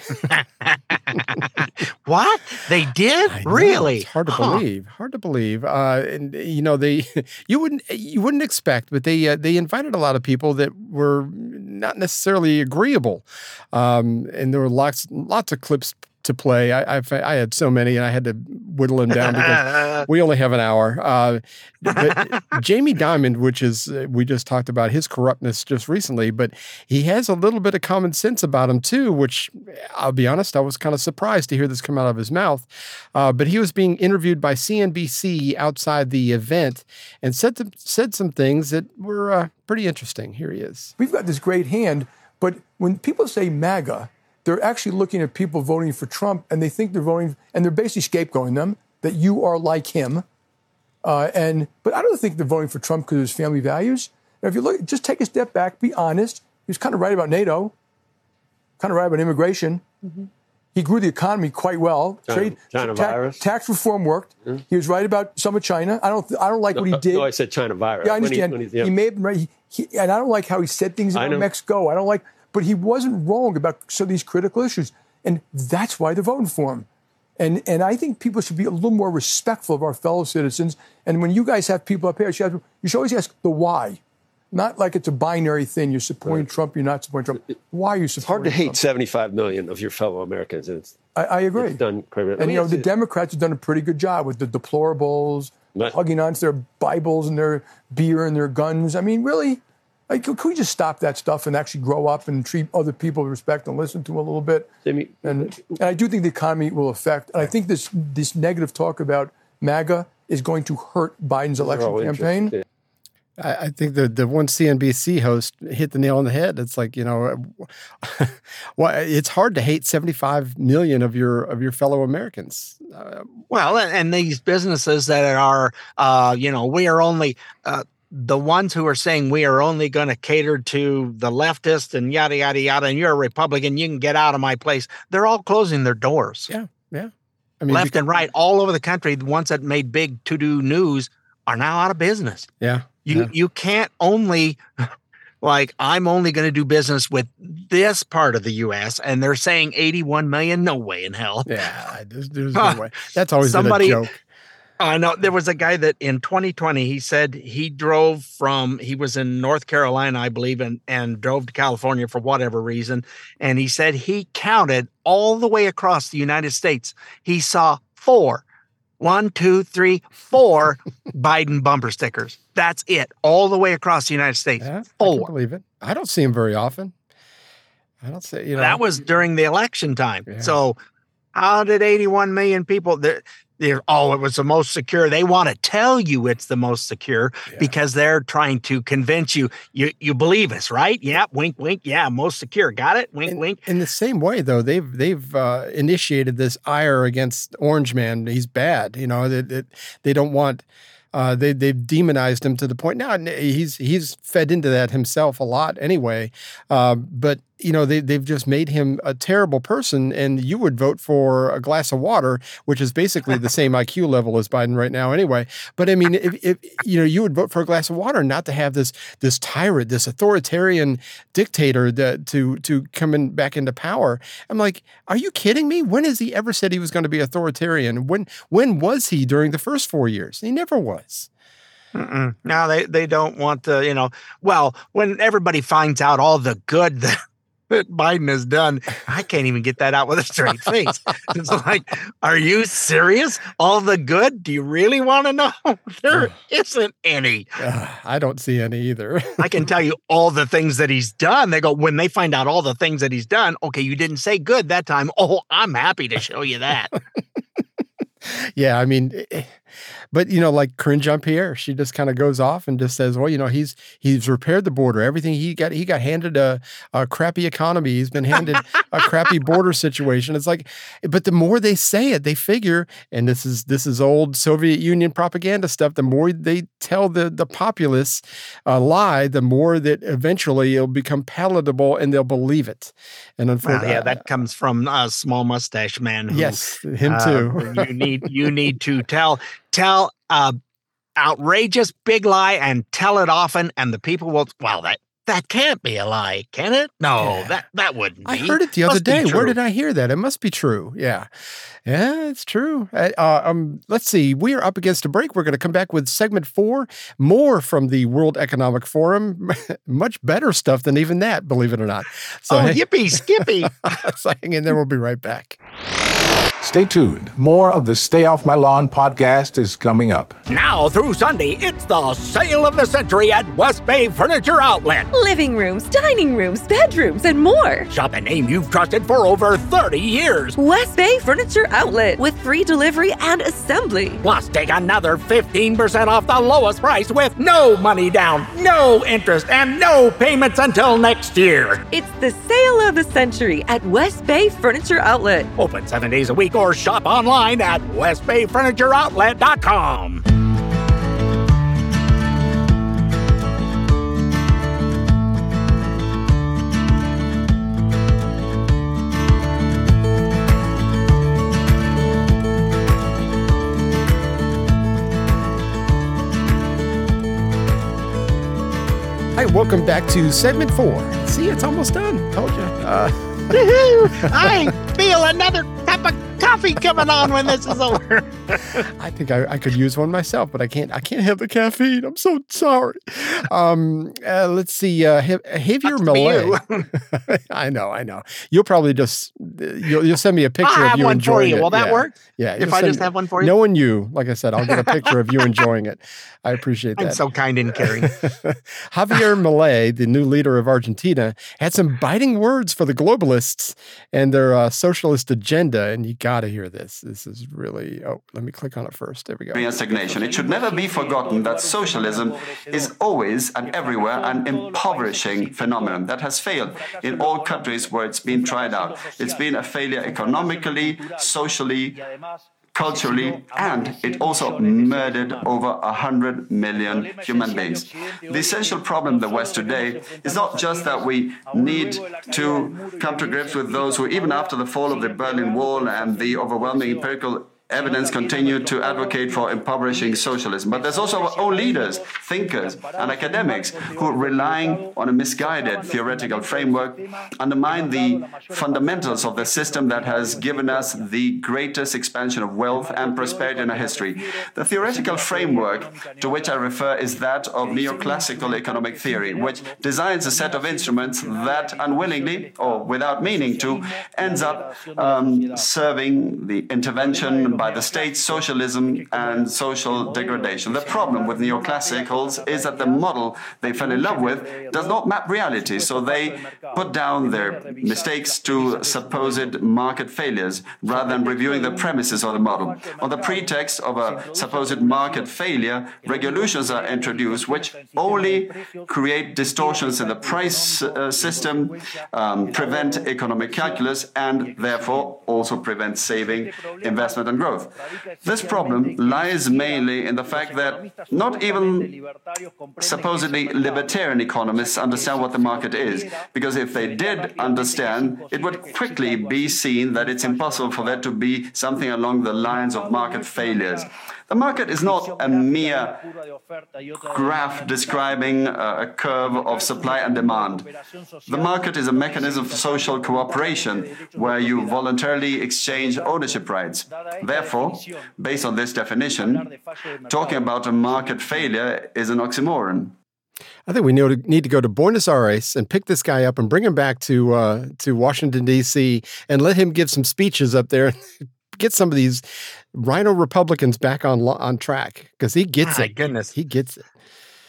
what they did? I really? it's hard to Huh. believe. Hard to believe. Uh, and you know, they you wouldn't you wouldn't expect, but they uh, they invited a lot of people that were not necessarily agreeable. Um, and there were lots lots of clips to play. I I've, I had so many, and I had to whittle them down because we only have an hour. Uh, but Jamie Dimon, which is uh, we just talked about his corruptness just recently, but he has a little bit of common sense about him too. Which I'll be honest, I was kind of surprised to hear this come out of his mouth. Uh, but he was being interviewed by CNBC outside the event and said some, said some things that were uh, pretty interesting. Here he is. We've got this great hand, but when people say MAGA, they're actually looking at people voting for Trump and they think they're voting, and they're basically scapegoating them that you are like him. Uh, and but I don't think they're voting for Trump because of his family values. Now, if you look, just take a step back, be honest. He was kind of right about NATO, kind of right about immigration. Mm-hmm. He grew the economy quite well. China- China ta- virus. tax reform worked. Mm-hmm. He was right about some of China. I don't. I don't like what he uh, did. No, I said China virus. Yeah, I When he- understand. when he, he- yeah. may have been right. He, he, and I don't like how he said things about know. Mexico. I don't like, but he wasn't wrong about some of these critical issues, and that's why they're voting for him. And and I think people should be a little more respectful of our fellow citizens. And when you guys have people up here, you should, have- you should always ask the why, not like it's a binary thing. You're supporting Trump. You're not supporting Trump. Why are you supporting It's hard to hate 75 million of your fellow Americans. And it's, I, I agree. It's done. And I mean, you know, the Democrats have done a pretty good job with the deplorables, hugging onto their Bibles and their beer and their guns. I mean, really, like, could could we just stop that stuff and actually grow up and treat other people with respect and listen to them a little bit? and, and I do think the economy will affect. And I think this this negative talk about MAGA is going to hurt Biden's election campaign. I, I think the the one CNBC host hit the nail on the head. It's like you know, well, it's hard to hate seventy five million of your of your fellow Americans. Uh, Well, and, and these businesses that are, uh, you know, we are only uh, the ones who are saying we are only going to cater to the leftists and yada yada yada, and you're a Republican, you can get out of my place. They're all closing their doors. Yeah, yeah. I mean, left and right, all over the country. The ones that made big to do news are now out of business. yeah, You yeah. you can't only like I'm only going to do business with this part of the U.S. and they're saying 81 million. No way in hell. Yeah, there's, there's no way. That's always Somebody- been a joke. I know there was a guy that in 2020 he said he drove from he was in North Carolina, I believe, and and drove to California for whatever reason, and he said he counted all the way across the United States. He saw four, one, two, three, four Biden bumper stickers. That's it, all the way across the United States. I Four. can believe it. I don't see him very often. I don't say you know that was during the election time. So how did 81 million people they're, they're oh it was the most secure they want to tell you it's the most secure because they're trying to convince you you you believe us right yeah wink wink yeah most secure got it wink wink In the same way, though, they've they've uh, initiated this ire against Orange Man. He's bad. You know, they, they, they don't want. Uh, they they've demonized him to the point now. He's he's fed into that himself a lot anyway. Uh, but you know they they've just made him a terrible person, and you would vote for a glass of water, which is basically the same IQ level as Biden right now anyway. But I mean, if, if you know you would vote for a glass of water, not to have this this tyrant, this authoritarian dictator that to to come in back into power. I'm like, are you kidding me? When has he ever said he was going to be authoritarian? When when was he during the first four years? He never was. Mm-mm. they they don't want to you know well when everybody finds out all the good that that Biden has done, I can't even get that out with a straight face. It's like, are you serious? All the good? Do you really want to know? There isn't any. I don't see any either. I can tell you all the things that he's done. They go, when they find out all the things that he's done, okay, you didn't say good that time. Oh, I'm happy to show you that. yeah, I mean, eh, but you know, like Karine Jean-Pierre, she just kind of goes off and just says, "Well, you know, he's he's repaired the border. Everything he got, he got handed a, a crappy economy. He's been handed a crappy border situation. It's like, but the more they say it, they figure, and this is this is old Soviet Union propaganda stuff. The more they tell the the populace a lie, the more that eventually it'll become palatable and they'll believe it. And Well, unfortunately, yeah, that comes from a small mustache man. Who, Yes, him uh, too. you need you need to tell tell a outrageous big lie and tell it often, and the people will. Well, that that can't be a lie, can it? No, yeah. that that wouldn't. I heard it the other day. Where did I hear that? It must be true. Yeah, yeah, it's true. Uh, um, let's see. We are up against a break. We're going to come back with segment four, more from the World Economic Forum. Much better stuff than even that, believe it or not. So, oh, yippee, skippy! so hang in there. We'll be right back. Stay tuned. More of the Stay Off My Lawn podcast is coming up. Now through Sunday, it's the sale of the century at West Bay Furniture Outlet. Living rooms, dining rooms, bedrooms, and more. Shop a name you've trusted for over 30 years. West Bay Furniture Outlet with free delivery and assembly. Plus, take another 15% off the lowest price with no money down, no interest, and no payments until next year. It's the sale of the century at West Bay Furniture Outlet. Open seven days a week or shop online at westbayfurnitureoutlet.com. Hi, welcome back to segment four. See, it's almost done. Told you. Uh, I feel another cup of coffee coming on when this is over. I think I, I, could use one myself, but I can't. I can't have the caffeine. I'm so sorry. Um, uh, let's see. Uh, Javier Milei. I know. I know. You'll probably just you'll, you'll send me a picture I'll of you one enjoying you. it. Will that yeah. work? Yeah. If I just have one for you. Knowing you, like I said, I'll get a picture of you enjoying it. I appreciate that. I'm so kind and caring. Javier Milei, the new leader of Argentina, had some biting words for the globalists and their uh, socialist agenda, and you got to hear this. This is really. Oh, let me click on it first. There we go. Stagnation. It should never be forgotten that socialism is always and everywhere an impoverishing phenomenon that has failed in all countries where it's been tried out. It's been a failure economically, socially, culturally, and it also murdered over 100 million human beings. The essential problem in the West today is not just that we need to come to grips with those who, even after the fall of the Berlin Wall and the overwhelming empirical evidence continue to advocate for impoverishing socialism. But there's also our own leaders, thinkers, and academics who, relying on a misguided theoretical framework, undermine the fundamentals of the system that has given us the greatest expansion of wealth and prosperity in our history. The theoretical framework to which I refer is that of neoclassical economic theory, which designs a set of instruments that unwillingly or without meaning to ends up um, serving the intervention by the state, socialism, and social degradation. The problem with neoclassicals is that the model they fell in love with does not map reality, so they put down their mistakes to supposed market failures rather than reviewing the premises of the model. On the pretext of a supposed market failure, regulations are introduced which only create distortions in the price uh, system, um, prevent economic calculus, and therefore also prevent saving, investment, and growth. This problem lies mainly in the fact that not even supposedly libertarian economists understand what the market is, because if they did understand, it would quickly be seen that it's impossible for there to be something along the lines of market failures. The market is not a mere graph describing a curve of supply and demand. The market is a mechanism for social cooperation where you voluntarily exchange ownership rights. Therefore, based on this definition, talking about a market failure is an oxymoron. I think we need to go to Buenos Aires and pick this guy up and bring him back to uh, to Washington D.C. and let him give some speeches up there. Get some of these RINO Republicans back on on track because he gets My it. Goodness, he gets it.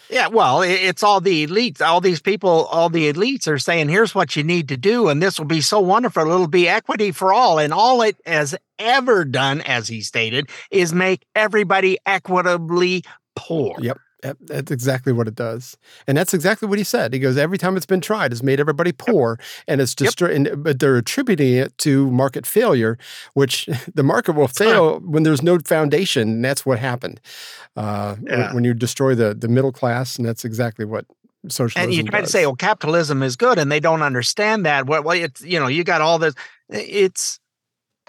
Yeah, well, it's all the elites. All these people, all the elites are saying, here's what you need to do, and this will be so wonderful. It'll be equity for all. And all it has ever done, as he stated, is make everybody equitably poor. Yep. That's exactly what it does, and that's exactly what he said. He goes, every time it's been tried, it's made everybody poor, yep. and it's destroyed. Yep. But they're attributing it to market failure, which the market will fail when there's no foundation, and that's what happened. Uh, yeah. when, when you destroy the the middle class, and that's exactly what socialism. And you try does. to say, "Well, capitalism is good," and they don't understand that. Well, well, it's you know, you got all this. It's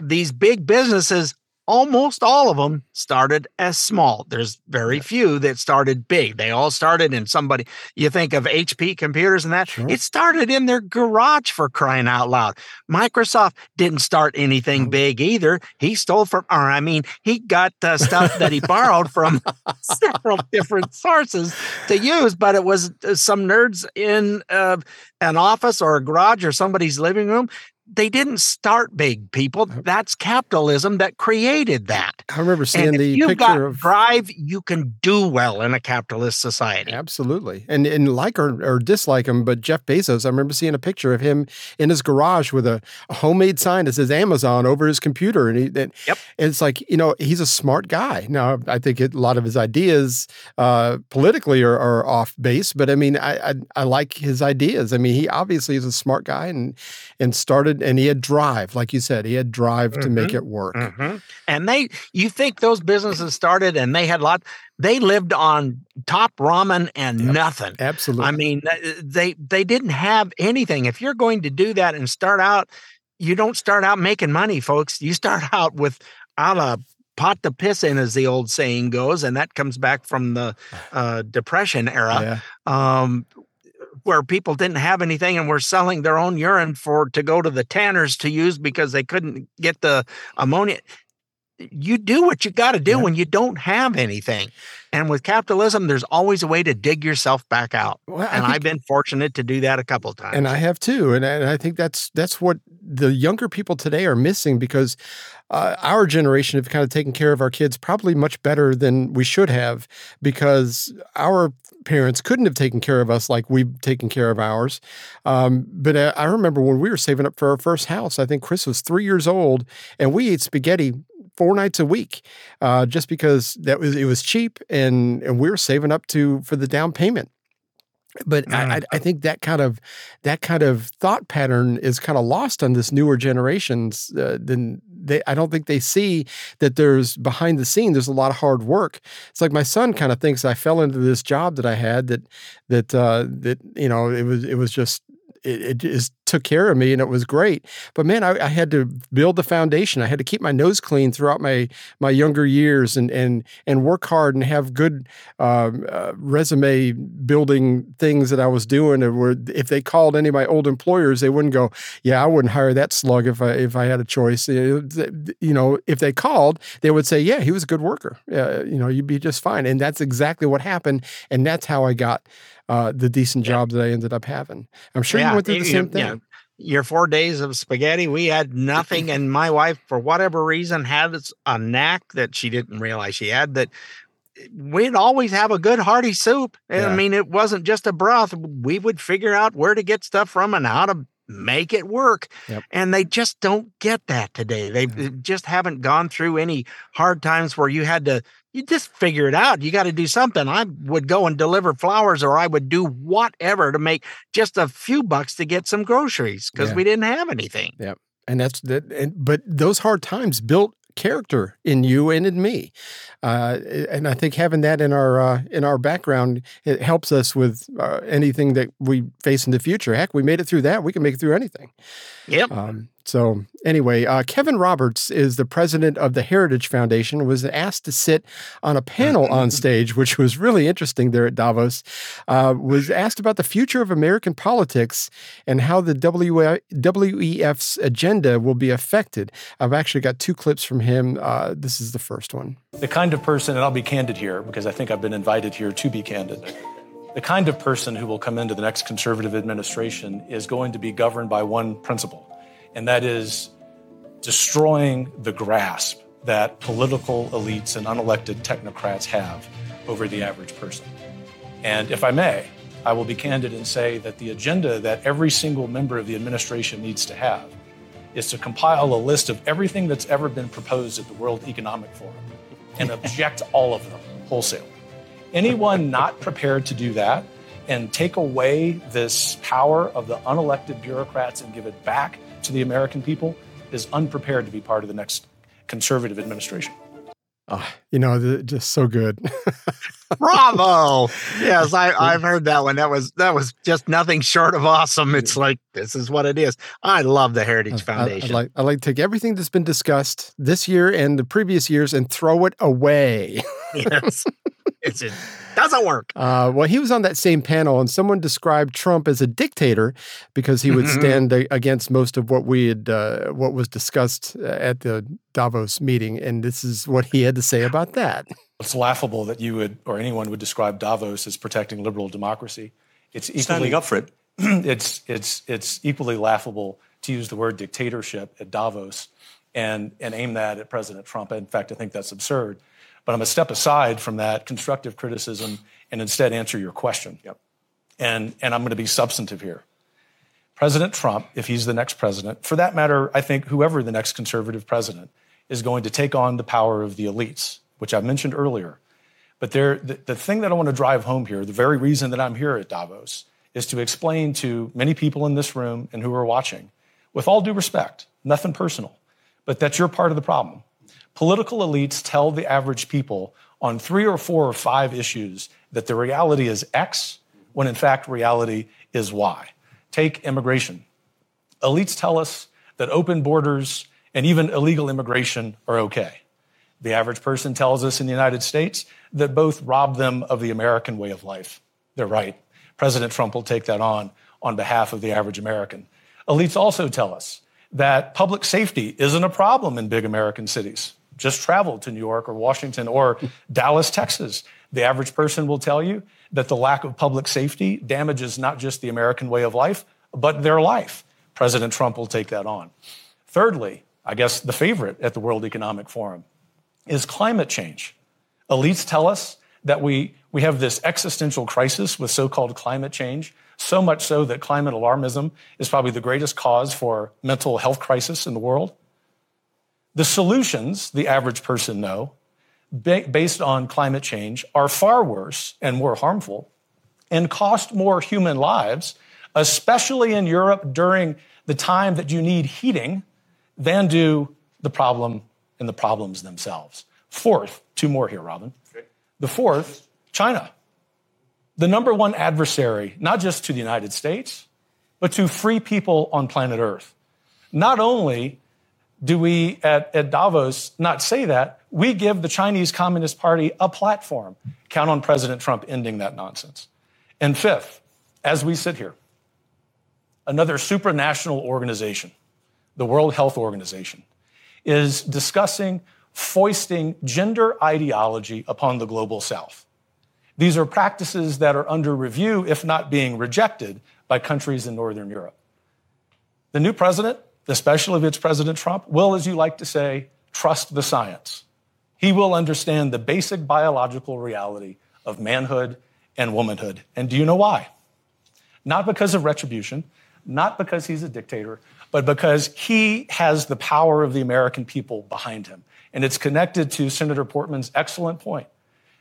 these big businesses almost all of them started as small. There's very few that started big. They all started in somebody, you think of HP computers and that, sure. it started in their garage for crying out loud. Microsoft didn't start anything big either. He stole from, or I mean, he got uh, stuff that he borrowed from several different sources to use, but it was uh, some nerds in uh, an office or a garage or somebody's living room they didn't start big people. Uh-huh. That's capitalism that created that. I remember seeing and the you've picture got of drive. You can do well in a capitalist society. Absolutely, and and like or, or dislike him, but Jeff Bezos. I remember seeing a picture of him in his garage with a, a homemade sign that says Amazon over his computer, and he and, yep. and it's like you know he's a smart guy. Now I think it, a lot of his ideas uh, politically are, are, off base, but I mean I, I I like his ideas. I mean he obviously is a smart guy and and started and he had drive, like you said, he had drive mm-hmm. to make Mm-hmm. it work. Mm-hmm. And they, you think those businesses started and they had a lot, they lived on top ramen and Yep. nothing. Absolutely. I mean, they they didn't have anything. If you're going to do that and start out, you don't start out making money, folks. You start out with a pot to piss in, as the old saying goes, and that comes back from the uh, Depression era. Um, where people didn't have anything and were selling their own urine for to go to the tanners to use because they couldn't get the ammonia you do what you got to do when you don't have anything. And with capitalism, there's always a way to dig yourself back out. Well, and think- I've been fortunate to do that a couple of times. And I have too, and I, and I think that's that's what the younger people today are missing because uh, our generation have kind of taken care of our kids probably much better than we should have because our parents couldn't have taken care of us like we've taken care of ours. Um, but uh, I remember when we were saving up for our first house. I think Chris was three years old, and we ate spaghetti four nights a week, uh, just because that was it was cheap, and and we were saving up to for the down payment but I, I, I think that kind of that kind of thought pattern is kind of lost on this newer generations. Uh, then they, I don't think they see that there's behind the scene. There's a lot of hard work. It's like my son kind of thinks I fell into this job that I had that that uh, that you know it was it was just it, it just took care of me and it was great. But man, I, I, had to build the foundation. I had to keep my nose clean throughout my my younger years and and and work hard and have good um, uh, resume building things that I was doing. And where if they called any of my old employers, they wouldn't go, "Yeah, I wouldn't hire that slug if I if I had a choice." You know, if they called, they would say, "Yeah, he was a good worker. You know, you'd be just fine." And that's exactly what happened. And that's how I got uh, the decent job that I ended up having. I'm sure Yeah, you went through the same thing. yeah. Your four days of spaghetti, we had nothing. and my wife, for whatever reason, had a knack that she didn't realize she had that we'd always have a good hearty soup. And I mean, it wasn't just a broth. We would figure out where to get stuff from and how to make it work. Yep. And they just don't get that today. They mm. they just haven't gone through any hard times where you had to you just figure it out. You got to do something. I would go and deliver flowers or I would do whatever to make just a few bucks to get some groceries because Yeah. we didn't have anything. Yep. And that's that. And, but those hard times built character in you and in me, uh, and I think having that in our uh, in our background it helps us with uh, anything that we face in the future. Heck, we made it through that. We can make it through anything. Yep. Um, so anyway, uh, Kevin Roberts is the president of the Heritage Foundation. Was asked to sit on a panel on stage, which was really interesting there at Davos. Uh, was asked about the future of American politics and how the WEF's agenda will be affected. I've actually got two clips from him. Uh, this is the first one. The kind of person, and I'll be candid here because I think I've been invited here to be candid. The kind of person who will come into the next conservative administration is going to be governed by one principle, and that is destroying the grasp that political elites and unelected technocrats have over the average person. And if I may, I will be candid and say that the agenda that every single member of the administration needs to have is to compile a list of everything that's ever been proposed at the World Economic Forum and object all of them wholesale. Anyone not prepared to do that and take away this power of the unelected bureaucrats and give it back to the American people is unprepared to be part of the next conservative administration. Ah, you know, th- just so good. Bravo! Yes, I, I've heard that one. That was that was just nothing short of awesome. It's like this is what it is. I love the Heritage Foundation. I, I like I like to take everything that's been discussed this year and the previous years and throw it away. yes, it's, it doesn't work. Uh, well, he was on that same panel, and someone described Trump as a dictator because he would stand a- against most of what we had, uh, what was discussed uh, at the Davos meeting, and this is what he had to say about that. It's laughable that you would or anyone would describe Davos as protecting liberal democracy. It's equally, Standing up for it. it's it's it's equally laughable to use the word dictatorship at Davos and and aim that at President Trump. In fact, I think that's absurd. But I'm going to step aside from that constructive criticism and instead answer your question. Yep. And and I'm going to be substantive here. President Trump, if he's the next president, for that matter, I think whoever the next conservative president is going to take on the power of the elites, which I mentioned earlier. But there, the, the thing that I want to drive home here, the very reason that I'm here at Davos, is to explain to many people in this room and who are watching, with all due respect, nothing personal, but that you're part of the problem. Political elites tell the average people on three or four or five issues that the reality is X, when in fact reality is Y. Take immigration. Elites tell us that open borders and even illegal immigration are okay. The average person tells us in the United States that both rob them of the American way of life. They're right. President Trump will take that on on behalf of the average American. Elites also tell us that public safety isn't a problem in big American cities. Just travel to New York or Washington or Dallas, Texas. The average person will tell you that the lack of public safety damages not just the American way of life, but their life. President Trump will take that on. Thirdly, I guess the favorite at the World Economic Forum is climate change. Elites tell us that we, we have this existential crisis with so called climate change, so much so that climate alarmism is probably the greatest cause for mental health crisis in the world. The solutions, the average person know, based on climate change, are far worse and more harmful and cost more human lives, especially in Europe during the time that you need heating, than do the problem and the problems themselves. Fourth, two more here, Robin. The fourth, China. The number one adversary, not just to the United States, but to free people on planet Earth. Not only do we at, at Davos not say that, we give the Chinese Communist Party a platform. Count on President Trump ending that nonsense. And fifth, as we sit here, another supranational organization, the World Health Organization, is discussing foisting gender ideology upon the global south. These are practices that are under review, if not being rejected, by countries in Northern Europe. The new president, especially if it's President Trump, will, as you like to say, trust the science. He will understand the basic biological reality of manhood and womanhood. And do you know why? Not because of retribution, not because he's a dictator, but because he has the power of the American people behind him. And it's connected to Senator Portman's excellent point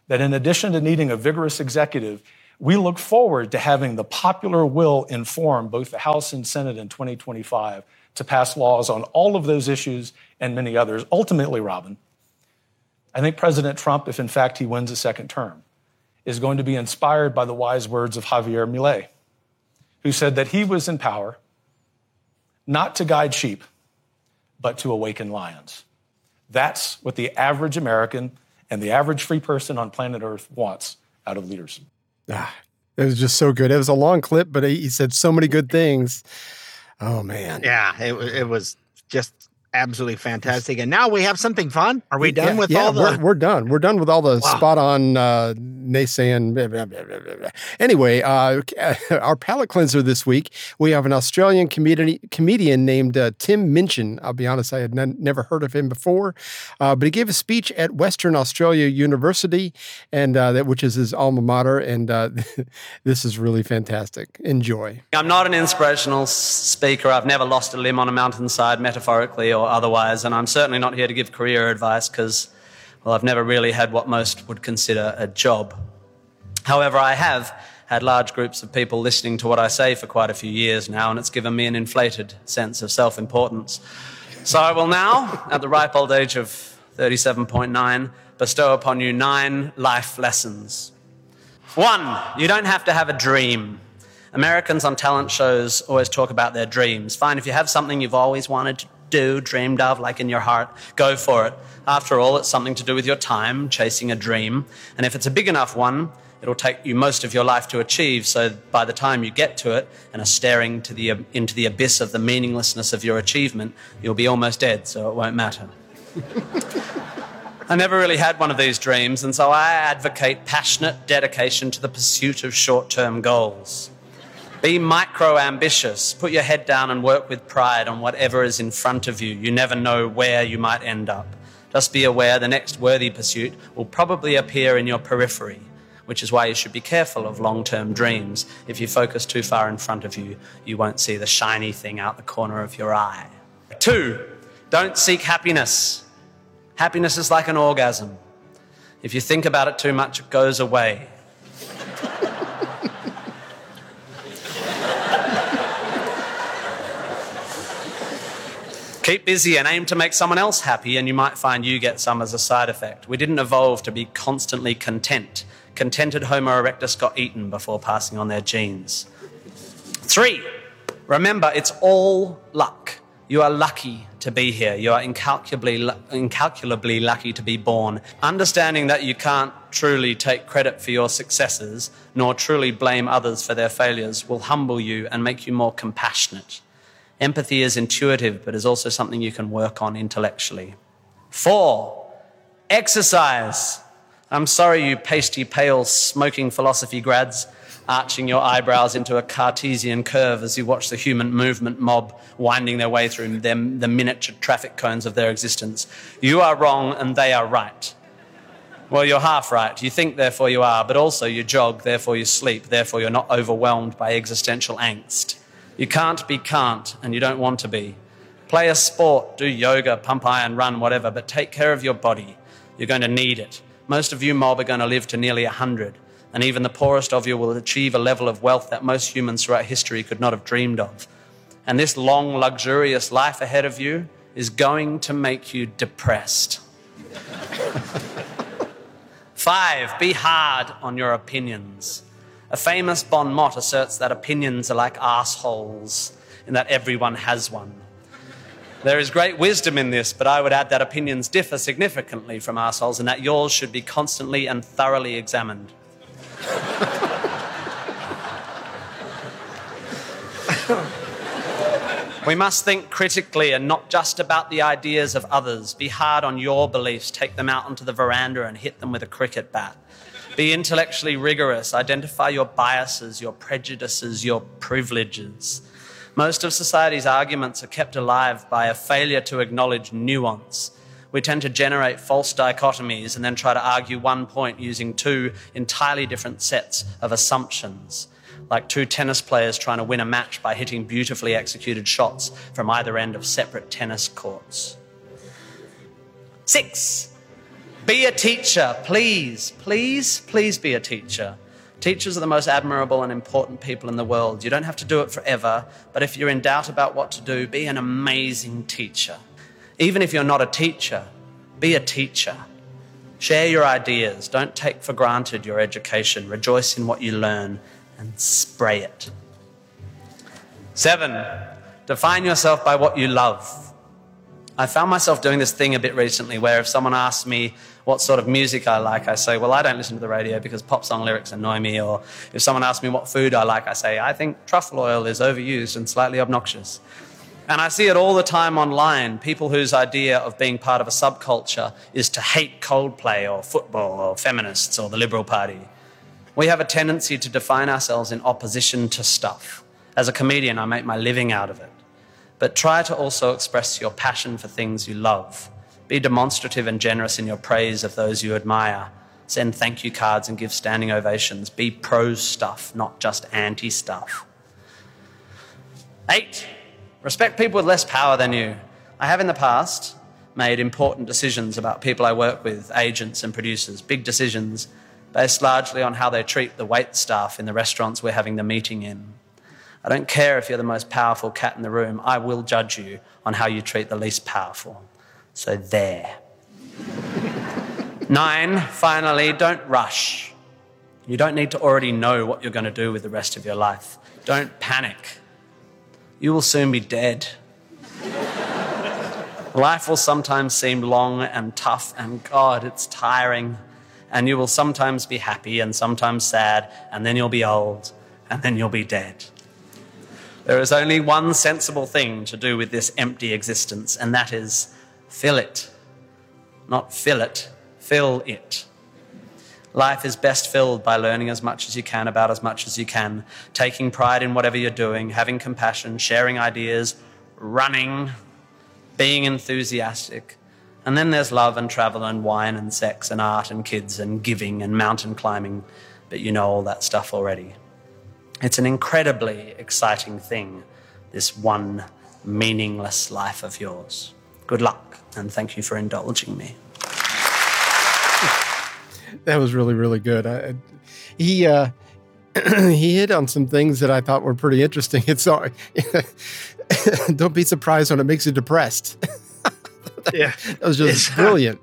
that in addition to needing a vigorous executive, we look forward to having the popular will inform both the House and Senate in 2025 to pass laws on all of those issues and many others. Ultimately, Robin, I think President Trump, if in fact he wins a second term, is going to be inspired by the wise words of Javier Milei, who said that he was in power not to guide sheep, but to awaken lions. That's what the average American and the average free person on planet Earth wants out of leaders. Ah, it was just so good. It was a long clip, but he said so many good things. Oh man. Yeah, it, it was just absolutely fantastic. And now we have something fun. Are we done yeah, with yeah, all the? We're, we're done. We're done with all the Wow. spot on uh, naysaying. blah, blah, blah, blah, blah, blah. Anyway, uh, our palate cleanser this week, we have an Australian comedian, comedian named uh, Tim Minchin. I'll be honest, I had n- never heard of him before, uh, but he gave a speech at Western Australia University, and uh, that which is his alma mater. And uh, this is really fantastic. Enjoy. I'm not an inspirational speaker. I've never lost a limb on a mountainside, metaphorically or otherwise, and I'm certainly not here to give career advice because, well, I've never really had what most would consider a job. However, I have had large groups of people listening to what I say for quite a few years now, and it's given me an inflated sense of self importance. So I will now, at the ripe old age of 37.9, bestow upon you nine life lessons. One, you don't have to have a dream. Americans on talent shows always talk about their dreams. Fine, if you have something you've always wanted to do, dreamed of, like in your heart, go for it. After all, it's something to do with your time, chasing a dream. And if it's a big enough one, it'll take you most of your life to achieve. So by the time you get to it and are staring to the, into the abyss of the meaninglessness of your achievement, you'll be almost dead, so it won't matter. I never really had one of these dreams, and so I advocate passionate dedication to the pursuit of short term goals. Be micro ambitious. Put your head down and work with pride on whatever is in front of you. You never know where you might end up. Just be aware the next worthy pursuit will probably appear in your periphery, which is why you should be careful of long term dreams. If you focus too far in front of you, you won't see the shiny thing out the corner of your eye. Two, don't seek happiness. Happiness is like an orgasm. If you think about it too much, it goes away. Keep busy and aim to make someone else happy, and you might find you get some as a side effect. We didn't evolve to be constantly content. Contented Homo erectus got eaten before passing on their genes. Three, remember it's all luck. You are lucky to be here. You are incalculably, incalculably lucky to be born. Understanding that you can't truly take credit for your successes, nor truly blame others for their failures, will humble you and make you more compassionate. Empathy is intuitive, but is also something you can work on intellectually. Four, exercise. I'm sorry, you pasty, pale, smoking philosophy grads, arching your eyebrows into a Cartesian curve as you watch the human movement mob winding their way through them, the miniature traffic cones of their existence. You are wrong and they are right. Well, you're half right. You think, therefore you are, but also you jog, therefore you sleep, therefore you're not overwhelmed by existential angst. You can't be can't, and you don't want to be. Play a sport, do yoga, pump iron, run, whatever, but take care of your body. You're going to need it. Most of you mob are going to live to nearly 100, and even the poorest of you will achieve a level of wealth that most humans throughout history could not have dreamed of. And this long, luxurious life ahead of you is going to make you depressed. Five, be hard on your opinions. A famous Bon mot asserts that opinions are like assholes and that everyone has one. There is great wisdom in this, but I would add that opinions differ significantly from assholes and that yours should be constantly and thoroughly examined. we must think critically and not just about the ideas of others. Be hard on your beliefs, take them out onto the veranda and hit them with a cricket bat. Be intellectually rigorous. Identify your biases, your prejudices, your privileges. Most of society's arguments are kept alive by a failure to acknowledge nuance. We tend to generate false dichotomies and then try to argue one point using two entirely different sets of assumptions, like two tennis players trying to win a match by hitting beautifully executed shots from either end of separate tennis courts. Six, be a teacher, please, please, please be a teacher. Teachers are the most admirable and important people in the world. You don't have to do it forever, but if you're in doubt about what to do, be an amazing teacher. Even if you're not a teacher, be a teacher. Share your ideas. Don't take for granted your education. Rejoice in what you learn and spray it. Seven, define yourself by what you love. I found myself doing this thing a bit recently where if someone asks me what sort of music I like, I say, well, I don't listen to the radio because pop song lyrics annoy me. Or if someone asks me what food I like, I say, I think truffle oil is overused and slightly obnoxious. And I see it all the time online people whose idea of being part of a subculture is to hate Coldplay or football or feminists or the Liberal Party. We have a tendency to define ourselves in opposition to stuff. As a comedian, I make my living out of it but try to also express your passion for things you love. Be demonstrative and generous in your praise of those you admire. Send thank you cards and give standing ovations. Be pro stuff, not just anti stuff. Eight, respect people with less power than you. I have in the past made important decisions about people I work with, agents and producers, big decisions based largely on how they treat the wait staff in the restaurants we're having the meeting in. I don't care if you're the most powerful cat in the room, I will judge you on how you treat the least powerful. So, there. Nine, finally, don't rush. You don't need to already know what you're going to do with the rest of your life. Don't panic. You will soon be dead. Life will sometimes seem long and tough, and God, it's tiring. And you will sometimes be happy and sometimes sad, and then you'll be old, and then you'll be dead. There is only one sensible thing to do with this empty existence, and that is fill it. Not fill it, fill it. Life is best filled by learning as much as you can about as much as you can, taking pride in whatever you're doing, having compassion, sharing ideas, running, being enthusiastic. And then there's love and travel and wine and sex and art and kids and giving and mountain climbing. But you know all that stuff already. It's an incredibly exciting thing, this one meaningless life of yours. Good luck, and thank you for indulging me. That was really, really good. I, I- he uh, he hit on some things that I thought were pretty interesting. It's all, don't be surprised when it makes you depressed. Yeah. that was just brilliant.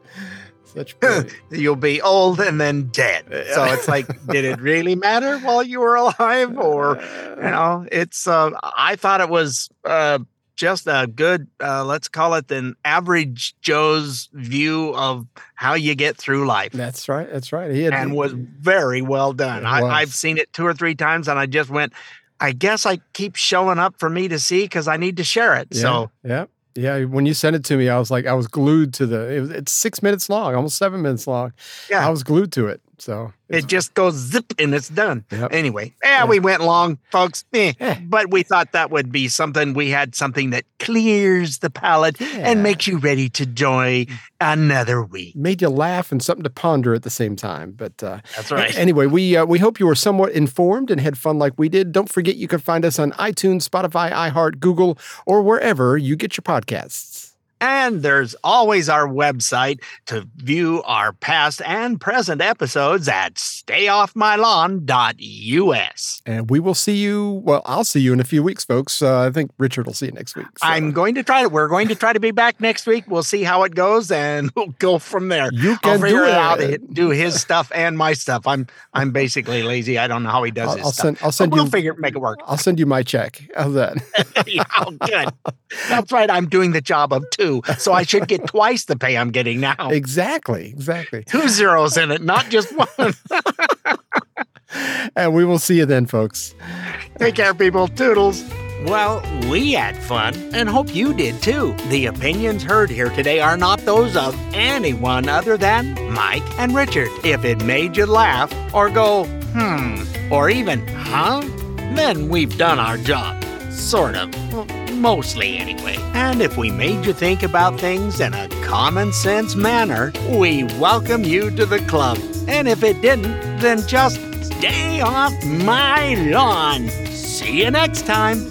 Such. You'll be old and then dead. So it's like, did it really matter while you were alive? Or, you know, it's, uh, I thought it was uh, just a good, uh, let's call it an average Joe's view of how you get through life. That's right. That's right. He had, and was very well done. I, I've seen it two or three times and I just went, I guess I keep showing up for me to see because I need to share it. Yeah, So yeah, yeah. When you sent it to me, I was like, I was glued to the. It was, it's six minutes long, almost seven minutes long. Yeah. I was glued to it. So it just goes zip and it's done. Yep. Anyway, yeah, we went long, folks. Eh. But we thought that would be something. We had something that clears the palate and makes you ready to enjoy another week. made you laugh and something to ponder at the same time. But uh, That's right. Anyway, we uh, we hope you were somewhat informed and had fun like we did. Don't forget you can find us on iTunes, Spotify, iHeart, Google, or wherever you get your podcasts. And there's always our website to view our past and present episodes at stayoffmylawn.us. And we will see you. Well, I'll see you in a few weeks, folks. Uh, I think Richard will see you next week. so. I'm going to try to. We're going to try to be back next week. We'll see how it goes, and we'll go from there. You I'll can do figure out it. to do his stuff and my stuff. I'm I'm basically lazy. I don't know how he does I'll, his I'll stuff. send. I'll send But we'll you. figure make it work. I'll send you my check. How's that? Yeah, oh, good. That's right. I'm doing the job of two, so I should get twice the pay I'm getting now. exactly. Exactly. Two zeros in it, not just one. And we will see you then, folks. Take care, people. Toodles. Well, we had fun and hope you did too. The opinions heard here today are not those of anyone other than Mike and Richard. If it made you laugh or go, hmm, or even, huh, then we've done our job. Sort of. Mostly, anyway. And if we made you think about things in a common sense manner, we welcome you to the club. And if it didn't, then just stay off my lawn. See you next time.